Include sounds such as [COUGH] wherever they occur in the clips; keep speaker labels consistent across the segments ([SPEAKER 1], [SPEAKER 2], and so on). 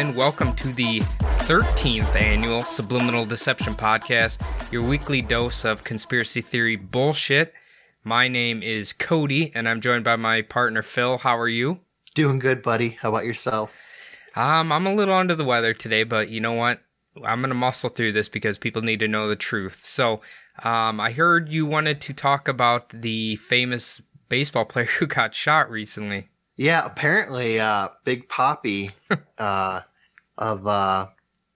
[SPEAKER 1] And welcome to the 13th annual Subliminal Deception Podcast, your weekly dose of conspiracy theory bullshit. My name is Cody, and I'm joined by my partner Phil. How are you?
[SPEAKER 2] Doing good, buddy. How about yourself?
[SPEAKER 1] Um, I'm a little under the weather today, but you know what? I'm gonna muscle through this because people need to know the truth. So, um, I heard you wanted to talk about the famous baseball [LAUGHS] player who got shot recently.
[SPEAKER 2] Yeah, apparently, uh, Big Poppy, [LAUGHS] uh, of, uh,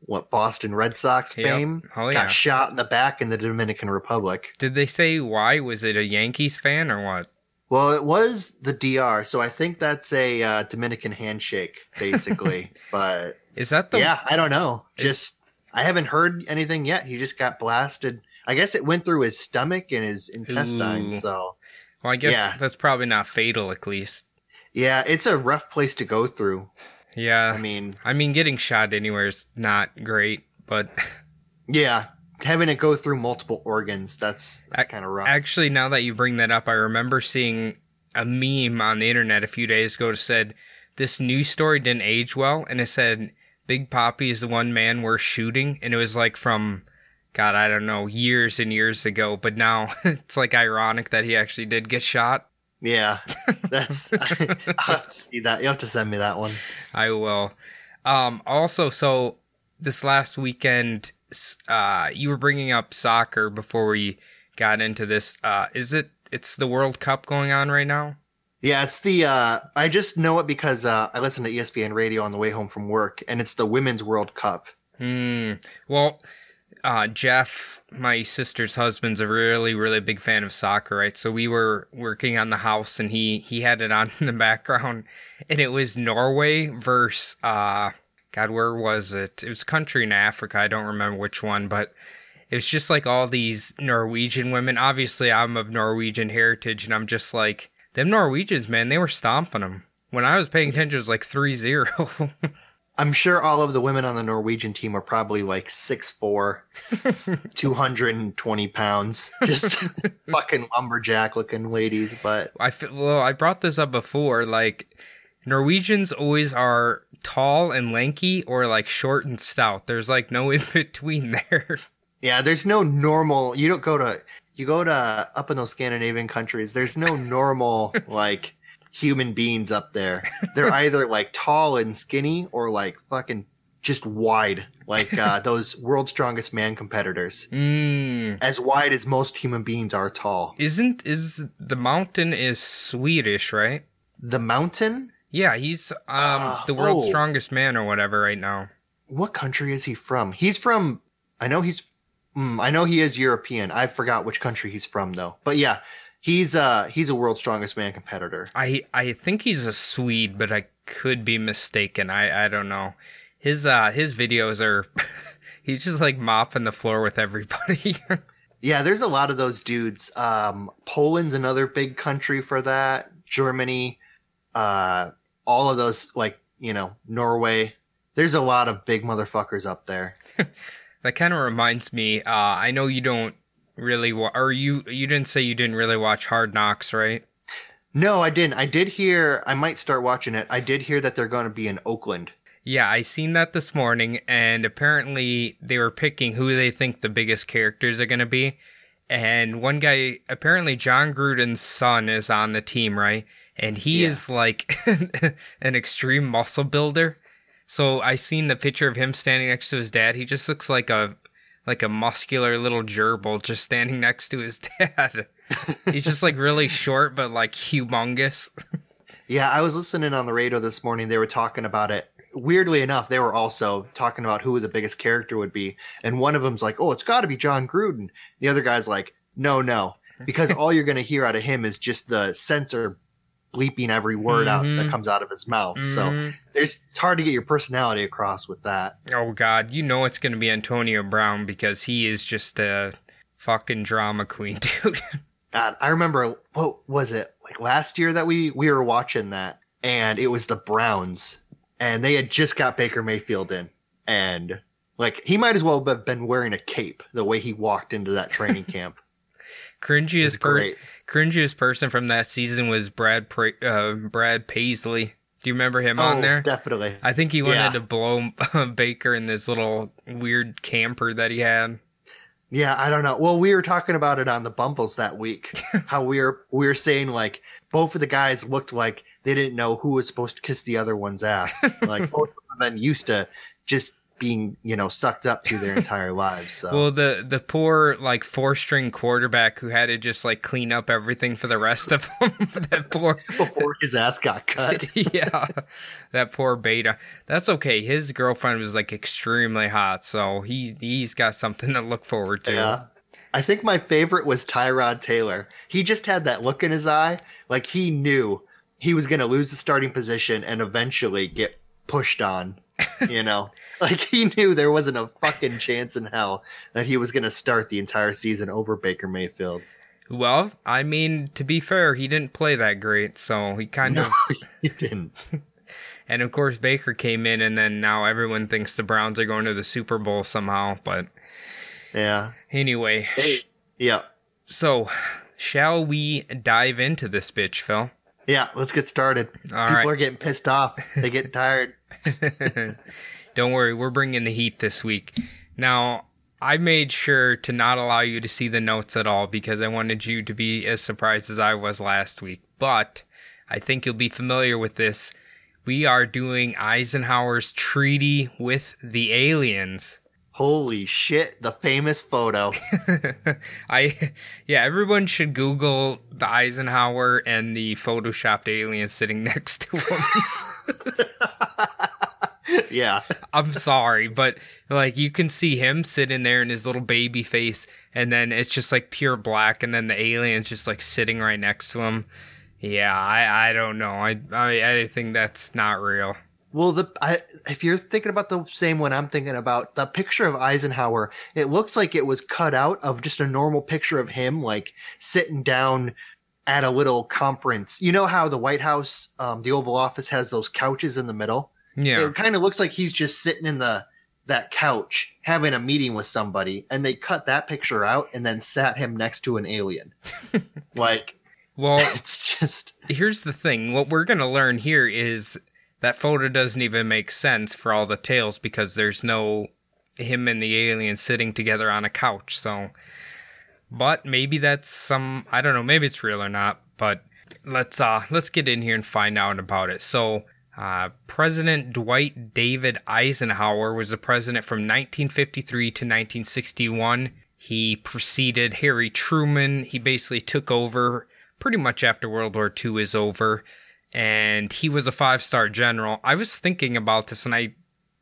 [SPEAKER 2] what, Boston Red Sox
[SPEAKER 1] Yep.
[SPEAKER 2] fame,
[SPEAKER 1] Oh, yeah.
[SPEAKER 2] got shot in the back in the Dominican Republic.
[SPEAKER 1] Did they say why? Was it a Yankees fan or what?
[SPEAKER 2] Well, it was the DR, so I think that's a uh, Dominican handshake, basically. [LAUGHS] but
[SPEAKER 1] Is that the
[SPEAKER 2] yeah, I don't know. Just I haven't heard anything yet. He just got blasted. I guess it went through his stomach and his intestines.
[SPEAKER 1] Ooh.
[SPEAKER 2] So
[SPEAKER 1] Well, I guess
[SPEAKER 2] Yeah.
[SPEAKER 1] that's probably not fatal, at least.
[SPEAKER 2] yeah, it's a rough place to go through.
[SPEAKER 1] Yeah.
[SPEAKER 2] I mean,
[SPEAKER 1] I mean, getting shot anywhere is not great, but [LAUGHS]
[SPEAKER 2] Yeah, having it go through multiple organs, that's, that's kind of rough.
[SPEAKER 1] actually, now that you bring that up, I remember seeing a meme on the internet a few days ago that said this news story didn't age well, and it said Big Poppy is the one man we're shooting, and it was like from, God, I don't know, years and years ago, but now [LAUGHS] it's like ironic that he actually did get shot.
[SPEAKER 2] Yeah, [LAUGHS] that's. [LAUGHS] I'll have to see that. You have to send me that one.
[SPEAKER 1] I will. Um, also, so this last weekend, uh, you were bringing up soccer before we got into this. Uh, is it? It's the World Cup going on right now.
[SPEAKER 2] Yeah, it's the. uh I just know it because uh I listen to ESPN radio on the way home from work, and it's the Women's World Cup.
[SPEAKER 1] Hmm. Well, uh, Jeff, my sister's husband's a really, really big fan of soccer, right? So we were working on the house, and he he had it on [LAUGHS] in the background, and it was Norway versus uh, God, where was it? It was country in Africa. I don't remember which one, but it was just like all these Norwegian women. Obviously, I'm of Norwegian heritage, and I'm just like them Norwegians, man. They were stomping them. When I was paying attention, it was like 3-0. [LAUGHS]
[SPEAKER 2] I'm sure all of the women on the Norwegian team are probably like 6'4", [LAUGHS] 220 pounds, [LAUGHS] just [LAUGHS] fucking lumberjack looking ladies. But
[SPEAKER 1] I feel, well, I brought this up before. Like Norwegians always are tall and lanky, or like short and stout. There's like no in between there.
[SPEAKER 2] Yeah, there's no normal. You don't go to you go to up in those Scandinavian countries. There's no normal like human beings up there. They're [LAUGHS] either like tall and skinny or like fucking just wide, like uh, [LAUGHS] those world's strongest man competitors.
[SPEAKER 1] Mm.
[SPEAKER 2] As wide as most human beings are tall.
[SPEAKER 1] Isn't is the mountain is Swedish, right?
[SPEAKER 2] The mountain.
[SPEAKER 1] Yeah, he's um
[SPEAKER 2] Ah,
[SPEAKER 1] the world's
[SPEAKER 2] oh.
[SPEAKER 1] strongest man or whatever right now.
[SPEAKER 2] What country is he from? He's from. I know he's. Mm, I know he is European. I forgot which country he's from though. But yeah, he's uh he's a world's strongest man competitor.
[SPEAKER 1] I I think he's a Swede, but I could be mistaken. I I don't know. His uh his videos are [LAUGHS] he's just like mopping the floor with everybody. [LAUGHS]
[SPEAKER 2] Yeah, there's a lot of those dudes. Um, Poland's another big country for that. Germany, uh, all of those, like, you know, Norway. There's a lot of big motherfuckers up there. [LAUGHS]
[SPEAKER 1] That kind of reminds me. Uh, I know you don't really, wa- or you you didn't say you didn't really watch Hard Knocks, right?
[SPEAKER 2] No, I didn't. I did hear, I might start watching it. I did hear that they're going to be in Oakland.
[SPEAKER 1] Yeah, I seen that this morning, and apparently they were picking who they think the biggest characters are going to be. And one guy, apparently Jon Gruden's son, is on the team, right? And he
[SPEAKER 2] Yeah.
[SPEAKER 1] is like [LAUGHS] an extreme muscle builder. So I seen the picture of him standing next to his dad. He just looks like a like a muscular little gerbil just standing next to his [LAUGHS] dad. He's just like really short but like humongous.
[SPEAKER 2] Yeah, I was listening on the radio this morning. They were talking about it. Weirdly enough, they were also talking about who the biggest character would be. And one of them's like, oh, it's got to be Jon Gruden. The other guy's like, no, no. Because [LAUGHS] all you're going to hear out of him is just the sensor bleeping every word out
[SPEAKER 1] Mhm.
[SPEAKER 2] that comes out of his mouth. So
[SPEAKER 1] Mhm.
[SPEAKER 2] there's it's hard to get your personality across with that.
[SPEAKER 1] Oh God, you know it's gonna be Antonio Brown because he is just a fucking drama queen, [LAUGHS] dude.
[SPEAKER 2] God, I remember what was it like last year that we we were watching that, and it was the Browns, and they had just got Baker Mayfield in, and like he might as well have been wearing a cape the way he walked into that training [LAUGHS] camp.
[SPEAKER 1] Cringiest per-
[SPEAKER 2] great.
[SPEAKER 1] Cringiest person from that season was Brad pra- uh, Brad Paisley. Do you remember him on
[SPEAKER 2] Oh,
[SPEAKER 1] there?
[SPEAKER 2] definitely.
[SPEAKER 1] I think he wanted
[SPEAKER 2] Yeah.
[SPEAKER 1] to blow [LAUGHS] Baker in this little weird camper that he had.
[SPEAKER 2] Yeah, I don't know. Well, we were talking about it on the Bumbles that week. [LAUGHS] how we were we were saying like both of the guys looked like they didn't know who was supposed to kiss the other one's ass. [LAUGHS] like both of them used to just being you know sucked up through their entire lives. So
[SPEAKER 1] Well, the the poor like four string quarterback who had to just like clean up everything for the rest of [LAUGHS] them. that poor, [LAUGHS]
[SPEAKER 2] before his ass got cut. [LAUGHS]
[SPEAKER 1] yeah, that poor beta. That's okay. His girlfriend was like extremely hot, so he he's got something to look forward to.
[SPEAKER 2] Yeah. I think my favorite was Tyrod Taylor. He just had that look in his eye, like he knew he was going to lose the starting position and eventually get pushed on. You know, [LAUGHS] like he knew there wasn't a fucking chance in hell that he was going to start the entire season over Baker Mayfield.
[SPEAKER 1] Well, I mean, to be fair, he didn't play that great, so he kind
[SPEAKER 2] No,
[SPEAKER 1] of. [LAUGHS]
[SPEAKER 2] he didn't. [LAUGHS]
[SPEAKER 1] And of course, Baker came in, and then now everyone thinks the Browns are going to the Super Bowl somehow. But
[SPEAKER 2] Yeah.
[SPEAKER 1] anyway,
[SPEAKER 2] Hey. Yeah.
[SPEAKER 1] so shall we dive into this bitch, Phil?
[SPEAKER 2] Yeah. Let's get started.
[SPEAKER 1] All
[SPEAKER 2] People
[SPEAKER 1] right.
[SPEAKER 2] are getting pissed off. They get tired. [LAUGHS]
[SPEAKER 1] Don't worry, we're bringing the heat this week. Now, I made sure to not allow you to see the notes at all because I wanted you to be as surprised as I was last week. But I think you'll be familiar with this. We are doing Eisenhower's treaty with the aliens.
[SPEAKER 2] Holy shit. The famous photo. [LAUGHS] [LAUGHS]
[SPEAKER 1] I yeah, everyone should Google the Eisenhower and the photoshopped alien sitting next to him.
[SPEAKER 2] Yeah. [LAUGHS]
[SPEAKER 1] I'm sorry, but like you can see him sitting there in his little baby face, and then it's just like pure black, and then the alien's just like sitting right next to him. Yeah, I I don't know. I I, I think that's not real.
[SPEAKER 2] Well, the I, if you're thinking about the same one I'm thinking about, the picture of Eisenhower, it looks like it was cut out of just a normal picture of him, like sitting down at a little conference. You know how the White House, um, the Oval Office, has those couches in the middle.
[SPEAKER 1] Yeah,
[SPEAKER 2] It kind of looks like he's just sitting in the that couch having a meeting with somebody, and they cut that picture out and then sat him next to an alien. [LAUGHS] like
[SPEAKER 1] well, [LAUGHS]
[SPEAKER 2] it's just
[SPEAKER 1] here's the thing. What we're gonna learn here is that photo doesn't even make sense for all the tales because there's no him and the alien sitting together on a couch. So, but maybe that's some I don't know. Maybe it's real or not. But let's uh let's get in here and find out about it. So. Uh, president Dwight David Eisenhower was the president from 1953 to 1961. He preceded Harry Truman. He basically took over pretty much after World War II is over, and he was a five star general. I was thinking about this, and I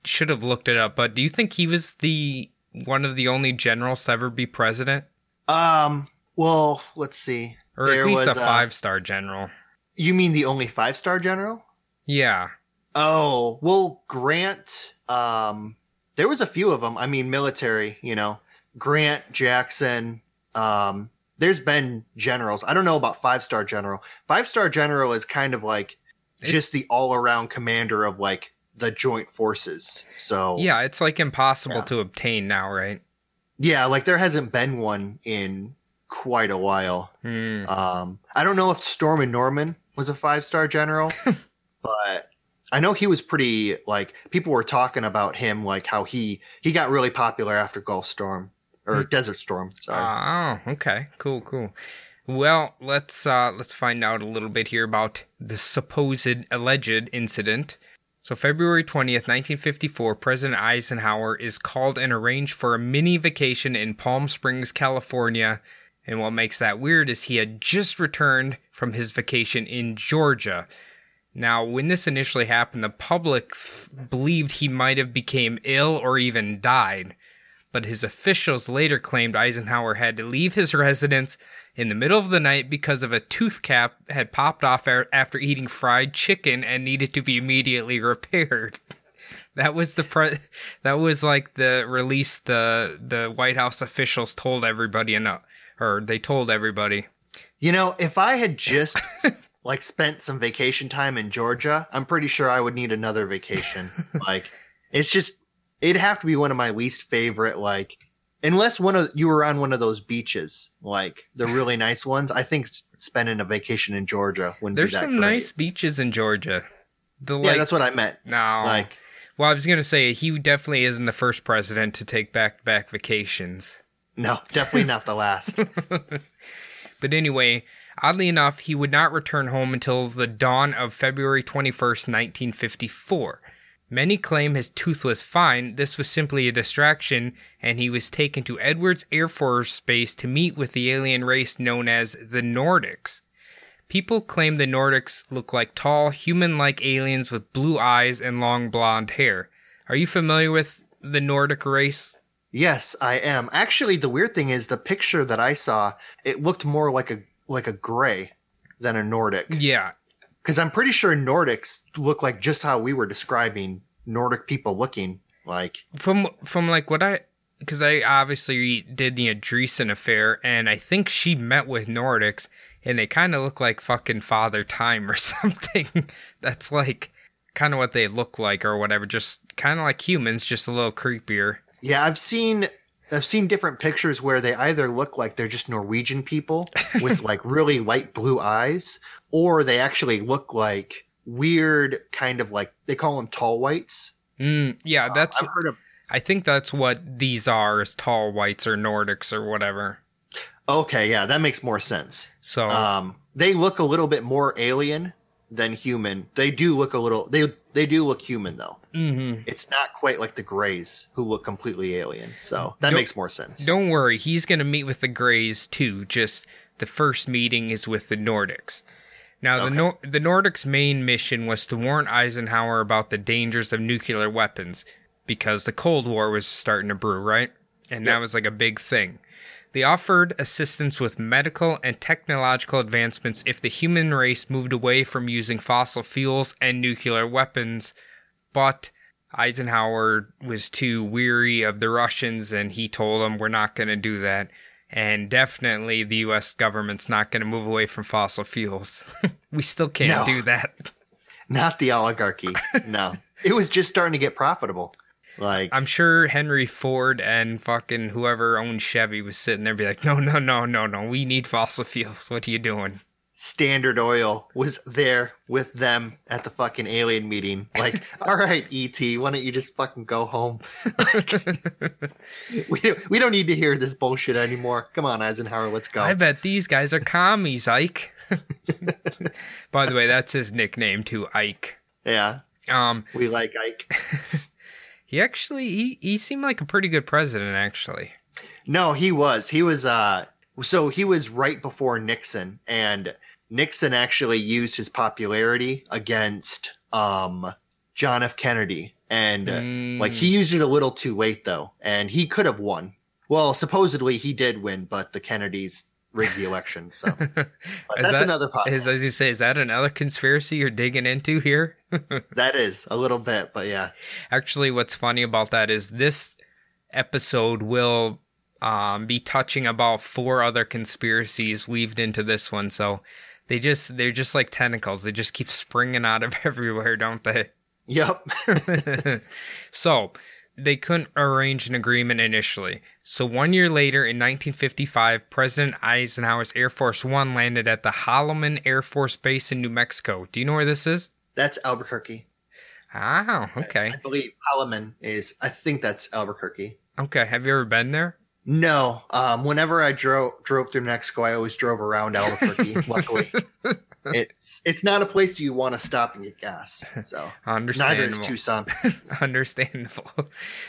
[SPEAKER 1] should have looked it up. But do you think he was the one of the only generals to ever be president,
[SPEAKER 2] um. Well, let's see.
[SPEAKER 1] or
[SPEAKER 2] There
[SPEAKER 1] at least
[SPEAKER 2] was,
[SPEAKER 1] a
[SPEAKER 2] uh,
[SPEAKER 1] five star general?
[SPEAKER 2] You mean the only five star general?
[SPEAKER 1] Yeah,
[SPEAKER 2] Oh, well, Grant, um, there was a few of them. I mean, military, you know, Grant, Jackson, um, there's been generals. I don't know about five star general. Five star general is kind of like
[SPEAKER 1] It-
[SPEAKER 2] just the all around commander of like the joint forces. So
[SPEAKER 1] yeah. It's like impossible
[SPEAKER 2] Yeah.
[SPEAKER 1] to obtain now, right?
[SPEAKER 2] yeah, like there hasn't been one in quite a while.
[SPEAKER 1] Hmm.
[SPEAKER 2] Um, I don't know if Stormin' Norman was a five star general, [LAUGHS] but I know he was pretty like people were talking about him like how he he got really popular after Gulf Storm or Desert Storm. Sorry.
[SPEAKER 1] Oh, okay. Cool, cool. Well, let's uh let's find out a little bit here about the supposed alleged incident. So February 20th, 1954, President Eisenhower is called and arranged for a mini vacation in Palm Springs, California. And what makes that weird is he had just returned from his vacation in Georgia. Now, when this initially happened, the public f- believed he might have became ill or even died but his officials later claimed Eisenhower had to leave his residence in the middle of the night because of a tooth cap had popped off a- after eating fried chicken and needed to be immediately repaired. [LAUGHS] That was the pre- that was like the release the the White House officials told everybody and uh, or they told everybody.
[SPEAKER 2] You know, if I had just [LAUGHS] like spent some vacation time in Georgia, I'm pretty sure I would need another vacation. [LAUGHS] like it's just it'd have to be one of my least favorite like unless one of you were on one of those beaches, like the really nice ones. I think spending a vacation in Georgia wouldn't
[SPEAKER 1] There's some
[SPEAKER 2] great.
[SPEAKER 1] nice beaches in Georgia. The
[SPEAKER 2] Yeah,
[SPEAKER 1] like
[SPEAKER 2] that's what I meant.
[SPEAKER 1] no.
[SPEAKER 2] Like
[SPEAKER 1] well, I was gonna say he definitely isn't the first president to take back back vacations.
[SPEAKER 2] no, definitely not the last. [LAUGHS]
[SPEAKER 1] But anyway, oddly enough, he would not return home until the dawn of February 21st, 1954. Many claim his tooth was fine, this was simply a distraction, and he was taken to Edwards Air Force Base to meet with the alien race known as the Nordics. People claim the Nordics look like tall, human like aliens with blue eyes and long blonde hair. Are you familiar with the Nordic race?
[SPEAKER 2] Yes, I am. Actually, the weird thing is the picture that I saw, it looked more like a like a gray than a Nordic.
[SPEAKER 1] Yeah,
[SPEAKER 2] Because I'm pretty sure Nordics look like just how we were describing Nordic people looking like.
[SPEAKER 1] from from like what I because I obviously did the Andreasson affair, and I think she met with Nordics, and they kind of look like fucking Father Time or [LAUGHS] something. That's like kind of what they look like or whatever, just kind of like humans, just a little creepier.
[SPEAKER 2] Yeah, I've seen I've seen different pictures where they either look like they're just Norwegian people with [LAUGHS] like really light blue eyes, or they actually look like weird kind of like they call them tall whites.
[SPEAKER 1] Mm, yeah, that's
[SPEAKER 2] I've heard of
[SPEAKER 1] I think that's what these are, is tall whites or Nordics or whatever.
[SPEAKER 2] Okay, yeah, that makes more sense.
[SPEAKER 1] So
[SPEAKER 2] Um, they look a little bit more alien than human. They do look a little. They they do look human though.
[SPEAKER 1] mhm.
[SPEAKER 2] It's not quite like the Greys who look completely alien. So that
[SPEAKER 1] Don't-
[SPEAKER 2] makes more sense.
[SPEAKER 1] Don't worry, he's going to meet with the Greys too. Just the first meeting is with the Nordics. Now, the Nor- the Nordics' main mission was to warn Eisenhower about the dangers of nuclear weapons because the Cold War was starting to brew, right? And that was like a big thing. They offered assistance with medical and technological advancements if the human race moved away from using fossil fuels and nuclear weapons, but Eisenhower was too weary of the Russians and he told them we're not going to do that. And definitely the US government's not going to move away from fossil fuels. [LAUGHS] we still can't
[SPEAKER 2] No.
[SPEAKER 1] do that.
[SPEAKER 2] Not the oligarchy. no, it was just starting to get profitable. Like
[SPEAKER 1] I'm sure Henry Ford and fucking whoever owned Chevy was sitting there be like, no, no, no, no, no, we need fossil fuels. What are you doing?
[SPEAKER 2] Standard Oil was there with them at the fucking alien meeting. Like, [LAUGHS] all right, ET, why don't you just fucking go home? [LAUGHS] we don't, we don't need to hear this bullshit anymore. Come on, Eisenhower, let's go.
[SPEAKER 1] I bet these guys are commies, Ike. [LAUGHS] By the way, that's his nickname too, Ike.
[SPEAKER 2] yeah,
[SPEAKER 1] Um,
[SPEAKER 2] we like Ike.
[SPEAKER 1] He actually he, he seemed like a pretty good president, actually.
[SPEAKER 2] No, he was. He was uh so he was right before Nixon and Nixon actually used his popularity against um John F Kennedy and uh,
[SPEAKER 1] Mm.
[SPEAKER 2] like he used it a little too late though and he could have won. Well, supposedly he did win, but the Kennedys rigged the election, so [LAUGHS] that's
[SPEAKER 1] that-
[SPEAKER 2] another podcast.
[SPEAKER 1] Is, as you say, is that another conspiracy you're digging into here? [LAUGHS]
[SPEAKER 2] that is a little bit, but yeah.
[SPEAKER 1] Actually, what's funny about that is this episode will um, be touching about four other conspiracies weaved into this one. So they just they're just like tentacles. They just keep springing out of [LAUGHS] everywhere, don't they?
[SPEAKER 2] Yep.
[SPEAKER 1] So they couldn't arrange an agreement initially. So one year later, in 1955, President Eisenhower's Air Force One landed at the Holloman Air Force Base in New Mexico. Do you know where this is?
[SPEAKER 2] that's Albuquerque.
[SPEAKER 1] Ah, okay,
[SPEAKER 2] I believe Holloman is I think that's Albuquerque.
[SPEAKER 1] okay. Have you ever been there?
[SPEAKER 2] No. Um, whenever I drove drove through Mexico, I always drove around Albuquerque. [LAUGHS] luckily, it's [LAUGHS] it's not a place you want to stop and get gas. So [LAUGHS]
[SPEAKER 1] understandable.
[SPEAKER 2] neither is Tucson. [LAUGHS]
[SPEAKER 1] Understandable.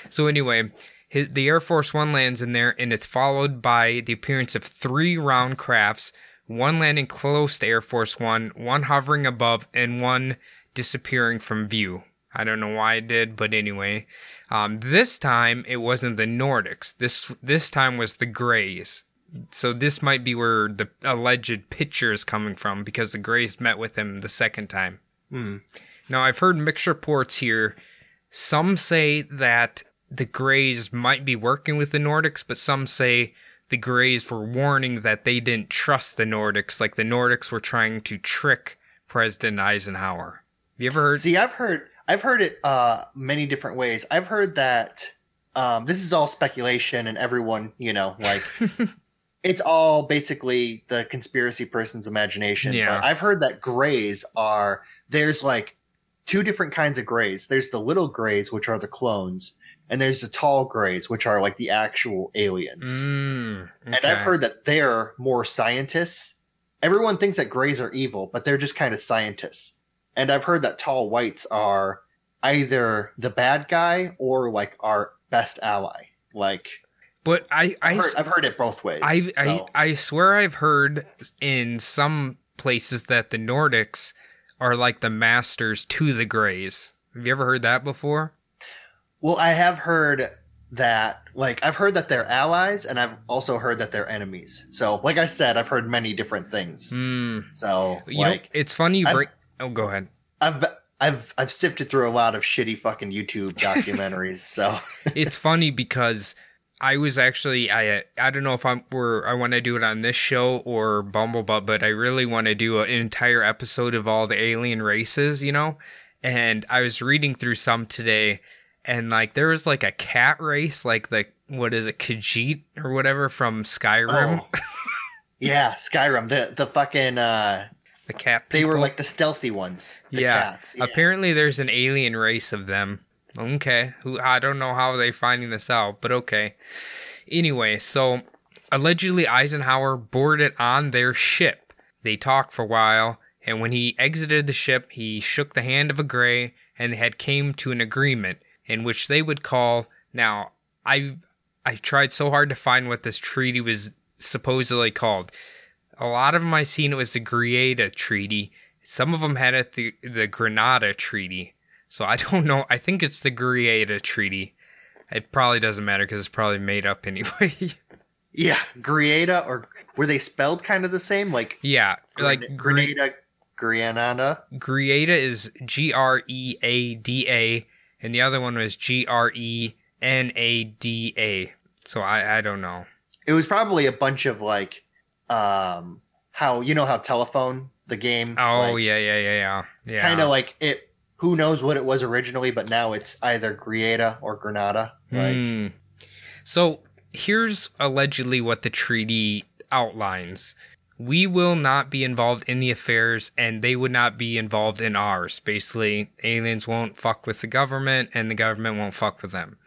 [SPEAKER 1] So anyway, his, the Air Force One lands in there, and it's followed by the appearance of three round crafts, one landing close to Air Force One, one hovering above, and one disappearing from view. I don't know why it did, but anyway, um, this time it wasn't the Nordics. This this time was the Greys. So this might be where the alleged picture is coming from because the Greys met with him the second time. Now I've heard mixed reports here. Some say that the Greys might be working with the Nordics, but some say the Greys were warning that they didn't trust the Nordics, like the Nordics were trying to trick President Eisenhower. Have you ever heard?
[SPEAKER 2] See, I've heard I've heard it uh, many different ways. I've heard that um, this is all speculation, and everyone, you know, like [LAUGHS] it's all basically the conspiracy person's imagination.
[SPEAKER 1] Yeah.
[SPEAKER 2] But I've heard that grays are there's like two different kinds of grays. There's the little grays, which are the clones, and there's the tall grays, which are like the actual aliens.
[SPEAKER 1] Mm,
[SPEAKER 2] And I've heard that they're more scientists. Everyone thinks that grays are evil, but they're just kind of scientists. And I've heard that tall whites are either the bad guy or like our best ally. Like
[SPEAKER 1] But I, I,
[SPEAKER 2] I've heard, I've heard it both ways.
[SPEAKER 1] I,
[SPEAKER 2] so.
[SPEAKER 1] I, I swear I've heard in some places that the Nordics are like the masters to the Greys. Have you ever heard that before?
[SPEAKER 2] well, I have heard that. Like I've heard that they're allies, and I've also heard that they're enemies. So, like I said, I've heard many different things.
[SPEAKER 1] Hmm.
[SPEAKER 2] So,
[SPEAKER 1] You know,
[SPEAKER 2] like
[SPEAKER 1] it's funny you break. Oh, go ahead.
[SPEAKER 2] I've I've I've sifted through a lot of shitty fucking YouTube documentaries. so. [LAUGHS]
[SPEAKER 1] it's funny because I was actually I I don't know if I'm where I want to do it on this show or Bumblebutt, but I really want to do an entire episode of all the alien races, you know. And I was reading through some today, and like there was like a cat race, like the what is it, Khajiit or whatever from Skyrim,
[SPEAKER 2] Oh. [LAUGHS] yeah, Skyrim. The the fucking uh
[SPEAKER 1] the cat.
[SPEAKER 2] they were like the stealthy ones. The
[SPEAKER 1] yeah.
[SPEAKER 2] cats. Yeah.
[SPEAKER 1] Apparently, there's an alien race of them. Okay, who I don't know how they finding this out, but okay. Anyway, so allegedly Eisenhower boarded on their ship. They talked for a while, and when he exited the ship, he shook the hand of a gray, and they had came to an agreement in which they would call. Now, I I tried so hard to find what this treaty was supposedly called. A lot of them I seen it was the Greada Treaty. Some of them had it the the Granada Treaty. So I [LAUGHS] don't know. I think it's the Greada Treaty. It probably doesn't matter because it's probably made up anyway. [LAUGHS]
[SPEAKER 2] yeah, Grenada or were they spelled kind of the same? Like
[SPEAKER 1] yeah, like
[SPEAKER 2] Gren-
[SPEAKER 1] Gre-
[SPEAKER 2] Grenada, Grenada.
[SPEAKER 1] Greada is G R E A D A, and the other one was G R E N A D A. So I I don't know.
[SPEAKER 2] It was probably a bunch of like, um, how you know how telephone the game.
[SPEAKER 1] Oh
[SPEAKER 2] like,
[SPEAKER 1] yeah yeah yeah yeah yeah.
[SPEAKER 2] kind of like it. Who knows what it was originally, but now it's either Grenada or Granada.
[SPEAKER 1] Hmm. So here's allegedly what the treaty outlines. We will not be involved in the affairs and they would not be involved in ours. Basically, aliens won't fuck with the government and the government won't fuck with them.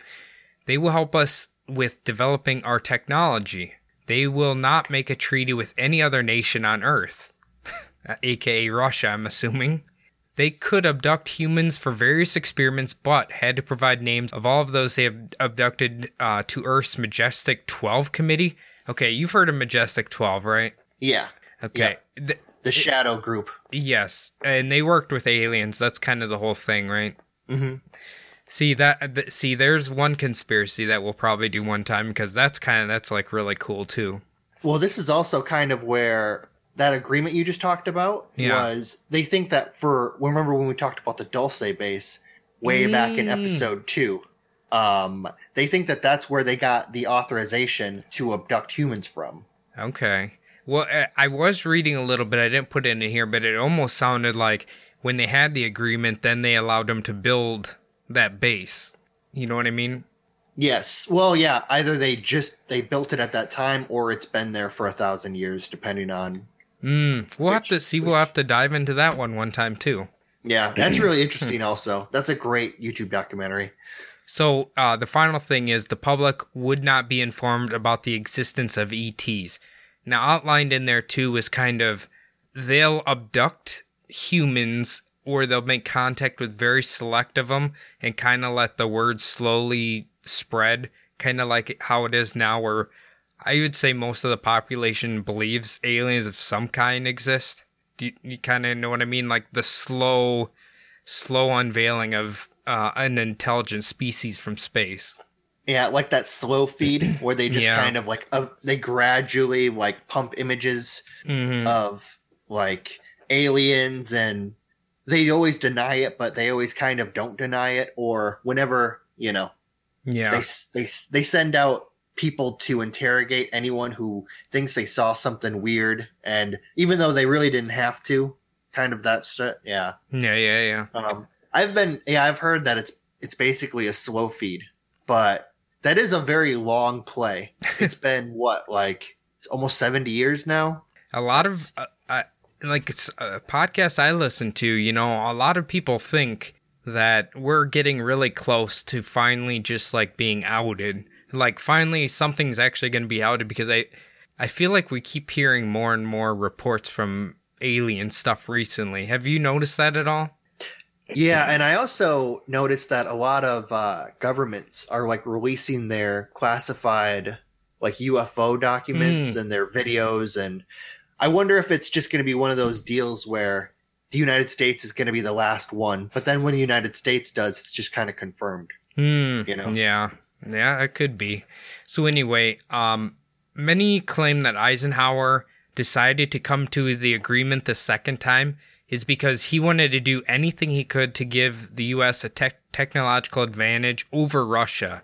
[SPEAKER 1] They will help us with developing our technology. They will not make a treaty with any other nation on Earth, [LAUGHS] aka Russia, I'm assuming. They could abduct humans for various experiments, but had to provide names of all of those they have abducted uh, to Earth's Majestic 12 Committee. Okay, you've heard of Majestic 12, right?
[SPEAKER 2] yeah,
[SPEAKER 1] Okay. Th-
[SPEAKER 2] the Shadow Group.
[SPEAKER 1] yes, and they worked with aliens. That's kind of the whole thing, right?
[SPEAKER 2] Mhm.
[SPEAKER 1] See that? Th- see, there's one conspiracy that we'll probably do one time because that's kind of that's like really cool too.
[SPEAKER 2] Well, this is also kind of where that agreement you just talked about
[SPEAKER 1] Yeah.
[SPEAKER 2] was. They think that for remember when we talked about the Dulce base way back
[SPEAKER 1] Mm.
[SPEAKER 2] in episode two. Um, they think that that's where they got the authorization to abduct humans from.
[SPEAKER 1] Okay. Well, I- I was reading a little bit. I didn't put it in here, but it almost sounded like when they had the agreement, then they allowed them to build that base. You know what I mean?
[SPEAKER 2] Yes. Well, yeah. Either they just they built it at that time, or it's been there for a thousand years, depending on.
[SPEAKER 1] Mm, we'll have to see. We'll have to dive into that one one time too.
[SPEAKER 2] Yeah, that's really interesting. Also, that's a great YouTube documentary.
[SPEAKER 1] So uh, the final thing is the public would not be informed about the existence of ETs. Now outlined in there too is kind of they'll abduct humans or they'll make contact with very select of them and kind of let the word slowly spread, kind of like how it is now where I would say most of the population believes aliens of some kind exist. Do you, you kind of know what I mean? Like the slow slow unveiling of uh, an intelligent species from space.
[SPEAKER 2] Yeah, like that slow feed [CLEARS THROAT] where they just
[SPEAKER 1] Yeah.
[SPEAKER 2] kind of like uh, they gradually like pump images
[SPEAKER 1] Mhm.
[SPEAKER 2] of like aliens and they always deny it, but they always kind of don't deny it. Or whenever you know
[SPEAKER 1] yeah.
[SPEAKER 2] they they they send out people to interrogate anyone who thinks they saw something weird, and even though they really didn't have to, kind of that stuff. Yeah,
[SPEAKER 1] yeah, yeah, yeah.
[SPEAKER 2] um, I've been yeah I've heard that it's it's basically a slow feed, but that is a very long play. [LAUGHS] It's been what like almost seventy years now.
[SPEAKER 1] A lot of uh, uh, like it's a podcast I listen to, you know, a lot of people think that we're getting really close to finally just like being outed. Like finally something's actually going to be outed because I I feel like we keep hearing more and more reports from alien stuff recently. Have you noticed that at all?
[SPEAKER 2] Yeah, and I also noticed that a lot of uh, governments are like releasing their classified like UFO documents and their videos, and I wonder if it's just going to be one of those deals where the United States is going to be the last one, but then when the United States does, it's just kind of confirmed.
[SPEAKER 1] Hmm.
[SPEAKER 2] You know?
[SPEAKER 1] Yeah. Yeah, it could be. So anyway, um, many claim that Eisenhower decided to come to the agreement the second time is because he wanted to do anything he could to give the U.S. a tech technological advantage over Russia.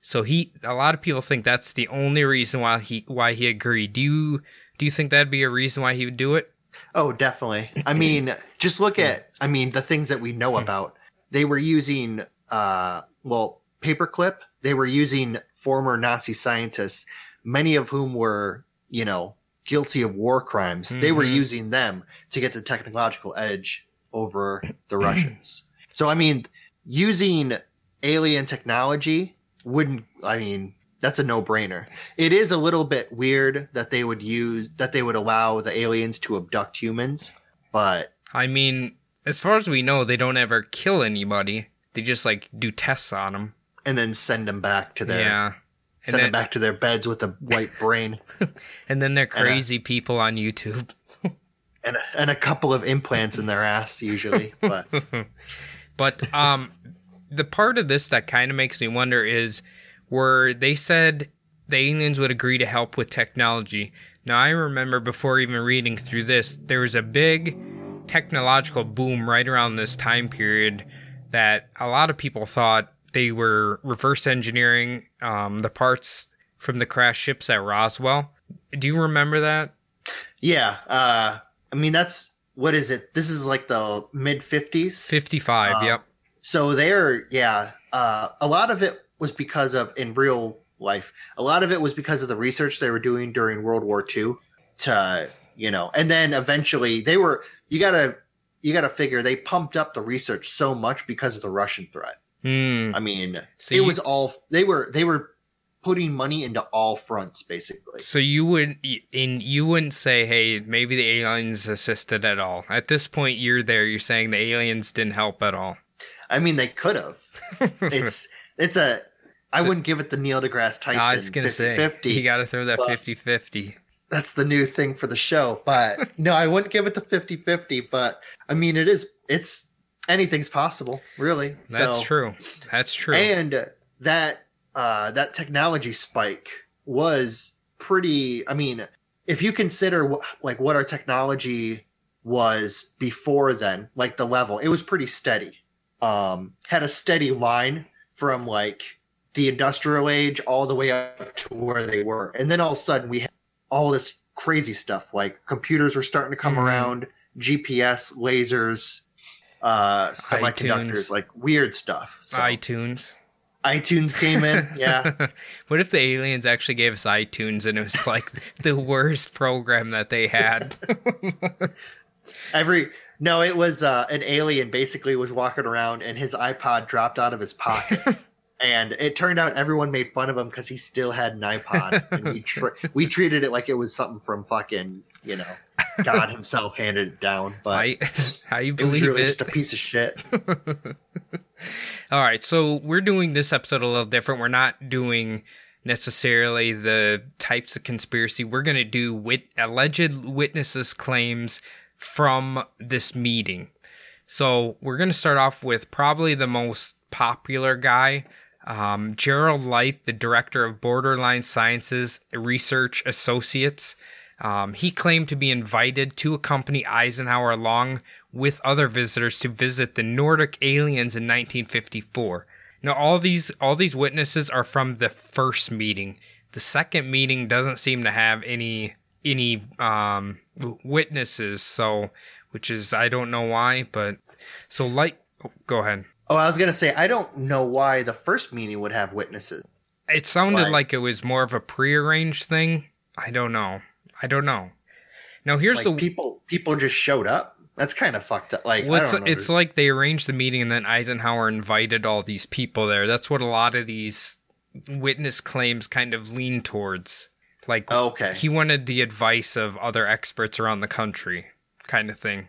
[SPEAKER 1] So he, a lot of people think that's the only reason why he why he agreed. Do you do you think that'd be a reason why he would do it?
[SPEAKER 2] Oh, definitely. I mean, just look at I mean the things that we know about. They were using uh well, paperclip. They were using former Nazi scientists, many of whom were, you know, guilty of war crimes. They were
[SPEAKER 1] Mhm.
[SPEAKER 2] using them to get the technological edge over the Russians. [CLEARS THROAT] So I mean, using alien technology wouldn't I mean, that's a no-brainer. It is a little bit weird that they would use that they would allow the aliens to abduct humans, but
[SPEAKER 1] I mean, as far as we know, they don't ever kill anybody. They just like do tests on them.
[SPEAKER 2] And then send them back to their
[SPEAKER 1] Yeah.
[SPEAKER 2] Send them back to their beds with a white brain [LAUGHS]
[SPEAKER 1] and then they're
[SPEAKER 2] and a-
[SPEAKER 1] crazy people on YouTube. [LAUGHS]
[SPEAKER 2] and a, and a couple of implants in their ass usually. But [LAUGHS]
[SPEAKER 1] But um, the part of this that kind of makes me wonder is where they said the aliens would agree to help with technology. Now I remember before even reading through this, there was a big technological boom right around this time period that a lot of people thought they were reverse engineering um, the parts from the crash ships at Roswell. Do you remember that?
[SPEAKER 2] yeah, uh, I mean that's what is it? This is like the mid fifties.
[SPEAKER 1] 55,
[SPEAKER 2] Uh,
[SPEAKER 1] yep.
[SPEAKER 2] So they're yeah. Uh, a lot of it was because of in real life. A lot of it was because of the research they were doing during World War II. To you know, and then eventually they were. You gotta you gotta figure they pumped up the research so much because of the Russian threat.
[SPEAKER 1] Hmm.
[SPEAKER 2] I mean,
[SPEAKER 1] So
[SPEAKER 2] it
[SPEAKER 1] you-
[SPEAKER 2] was all they were they were putting money into all fronts basically.
[SPEAKER 1] So you would in you wouldn't say, "Hey, maybe the aliens assisted at all." At this point, you're there. You're saying the aliens didn't help at all.
[SPEAKER 2] I mean, they could have. [LAUGHS] it's it's a. I wouldn't give it the Neil deGrasse Tyson.
[SPEAKER 1] I was gonna say
[SPEAKER 2] 50.
[SPEAKER 1] you got to throw that
[SPEAKER 2] but-
[SPEAKER 1] 50-50.
[SPEAKER 2] That's the new thing for the show. But [LAUGHS] no, I wouldn't give it the 50-50, But I mean, it is. It's anything's possible, really.
[SPEAKER 1] That's
[SPEAKER 2] So-
[SPEAKER 1] true. That's true.
[SPEAKER 2] And that uh, that technology spike was pretty. I mean, if you consider wh- like what our technology was before then, like the level, it was pretty steady. Um, had a steady line from like the industrial age all the way up to where they were, and then all of a sudden we had all this crazy stuff like computers were starting to come
[SPEAKER 1] Mhm.
[SPEAKER 2] around, GPS, lasers, uh, semiconductors,
[SPEAKER 1] iTunes.
[SPEAKER 2] like weird stuff. So,
[SPEAKER 1] iTunes.
[SPEAKER 2] iTunes came in, [LAUGHS] yeah.
[SPEAKER 1] what if the aliens actually gave us iTunes and it was like [LAUGHS] the worst program that they had? [LAUGHS]
[SPEAKER 2] Every no, it was uh, an alien. Basically, was walking around and his iPod dropped out of his pocket, and it turned out everyone made fun of him because he still had an iPod, and we tr- we treated it like it was something from fucking you know God himself handed it down, but
[SPEAKER 1] I, [LAUGHS] how you
[SPEAKER 2] it was
[SPEAKER 1] believe
[SPEAKER 2] really
[SPEAKER 1] it?
[SPEAKER 2] just a piece of shit. [LAUGHS]
[SPEAKER 1] All right, so we're doing this episode a little different. We're not doing necessarily the types of conspiracy. We're going to do wit- alleged witnesses' claims from this meeting. So we're going to start off with probably the most popular guy Um, Gerald Light, the director of Borderland Sciences Research Associates, um, he claimed to be invited to accompany Eisenhower along with other visitors to visit the Nordic aliens in 1954. Now, all these all these witnesses are from the first meeting. The second meeting doesn't seem to have any any um, witnesses, so which is I don't know why, but so Light. Oh, go ahead.
[SPEAKER 2] Oh, I was gonna say I don't know why the first meeting would have witnesses.
[SPEAKER 1] It sounded
[SPEAKER 2] Why?
[SPEAKER 1] like it was more of a prearranged thing. I don't know. I don't know. Now here's
[SPEAKER 2] Like
[SPEAKER 1] the
[SPEAKER 2] people, people just showed up. That's kind of fucked up. Like
[SPEAKER 1] well,
[SPEAKER 2] I
[SPEAKER 1] it's,
[SPEAKER 2] don't know.
[SPEAKER 1] it's like they arranged the meeting and then Eisenhower invited all these people there. That's what a lot of these witness claims kind of lean towards. Like oh,
[SPEAKER 2] Okay.
[SPEAKER 1] he wanted the advice of other experts around the country, kind of thing.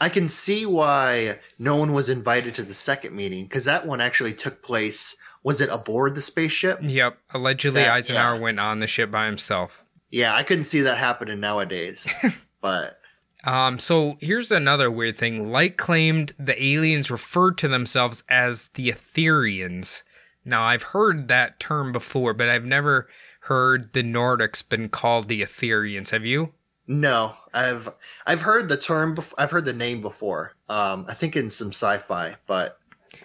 [SPEAKER 2] I can see why no one was invited to the second meeting because that one actually took place. Was it aboard the spaceship?
[SPEAKER 1] Yep. Allegedly,
[SPEAKER 2] That-
[SPEAKER 1] Eisenhower
[SPEAKER 2] yeah.
[SPEAKER 1] went on the ship by himself.
[SPEAKER 2] Yeah, I couldn't see that happening nowadays. [LAUGHS] but
[SPEAKER 1] Um, so here's another weird thing. Light claimed the aliens referred to themselves as the Etherians. Now I've heard that term before, but I've never heard the Nordics been called the Etherians. Have you?
[SPEAKER 2] no, I've I've heard the term. Bef- I've heard the name before. Um, I think in some sci-fi, but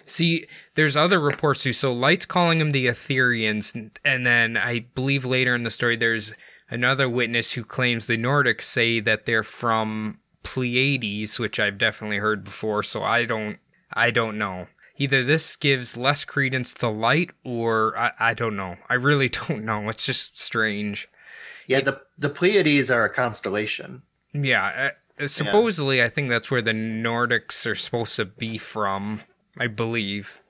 [SPEAKER 1] See, there's other reports too. So Light's calling them the Etherians, and then I believe later in the story there's another witness who claims the Nordics say that they're from Pleiades, which I've definitely heard before. So I don't, I don't know. Either this gives less credence to Light, or I, I don't know. I really [LAUGHS] don't know. It's just strange.
[SPEAKER 2] yeah, the the Pleiades are a constellation.
[SPEAKER 1] Yeah, uh, supposedly I think that's where the Nordics are supposed to be from. I believe.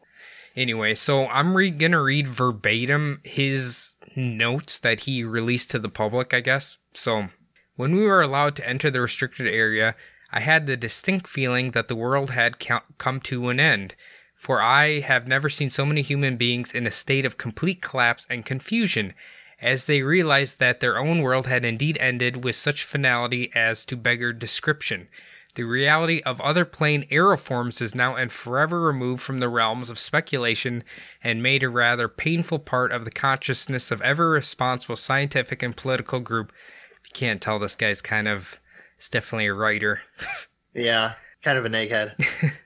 [SPEAKER 1] Anyway, so I'm re- gonna read verbatim his notes that he released to the public, I guess. So, when we were allowed to enter the restricted area, I had the distinct feeling that the world had come to an end. For I have never seen so many human beings in a state of complete collapse and confusion, as they realized that their own world had indeed ended with such finality as to beggar description. The reality of other plane aeroforms is now and forever removed from the realms of speculation and made a rather painful part of the consciousness of every responsible scientific and political group. If you can't tell, this guy's kind of, it's definitely a writer. [LAUGHS]
[SPEAKER 2] Yeah, kind of an egghead. [LAUGHS]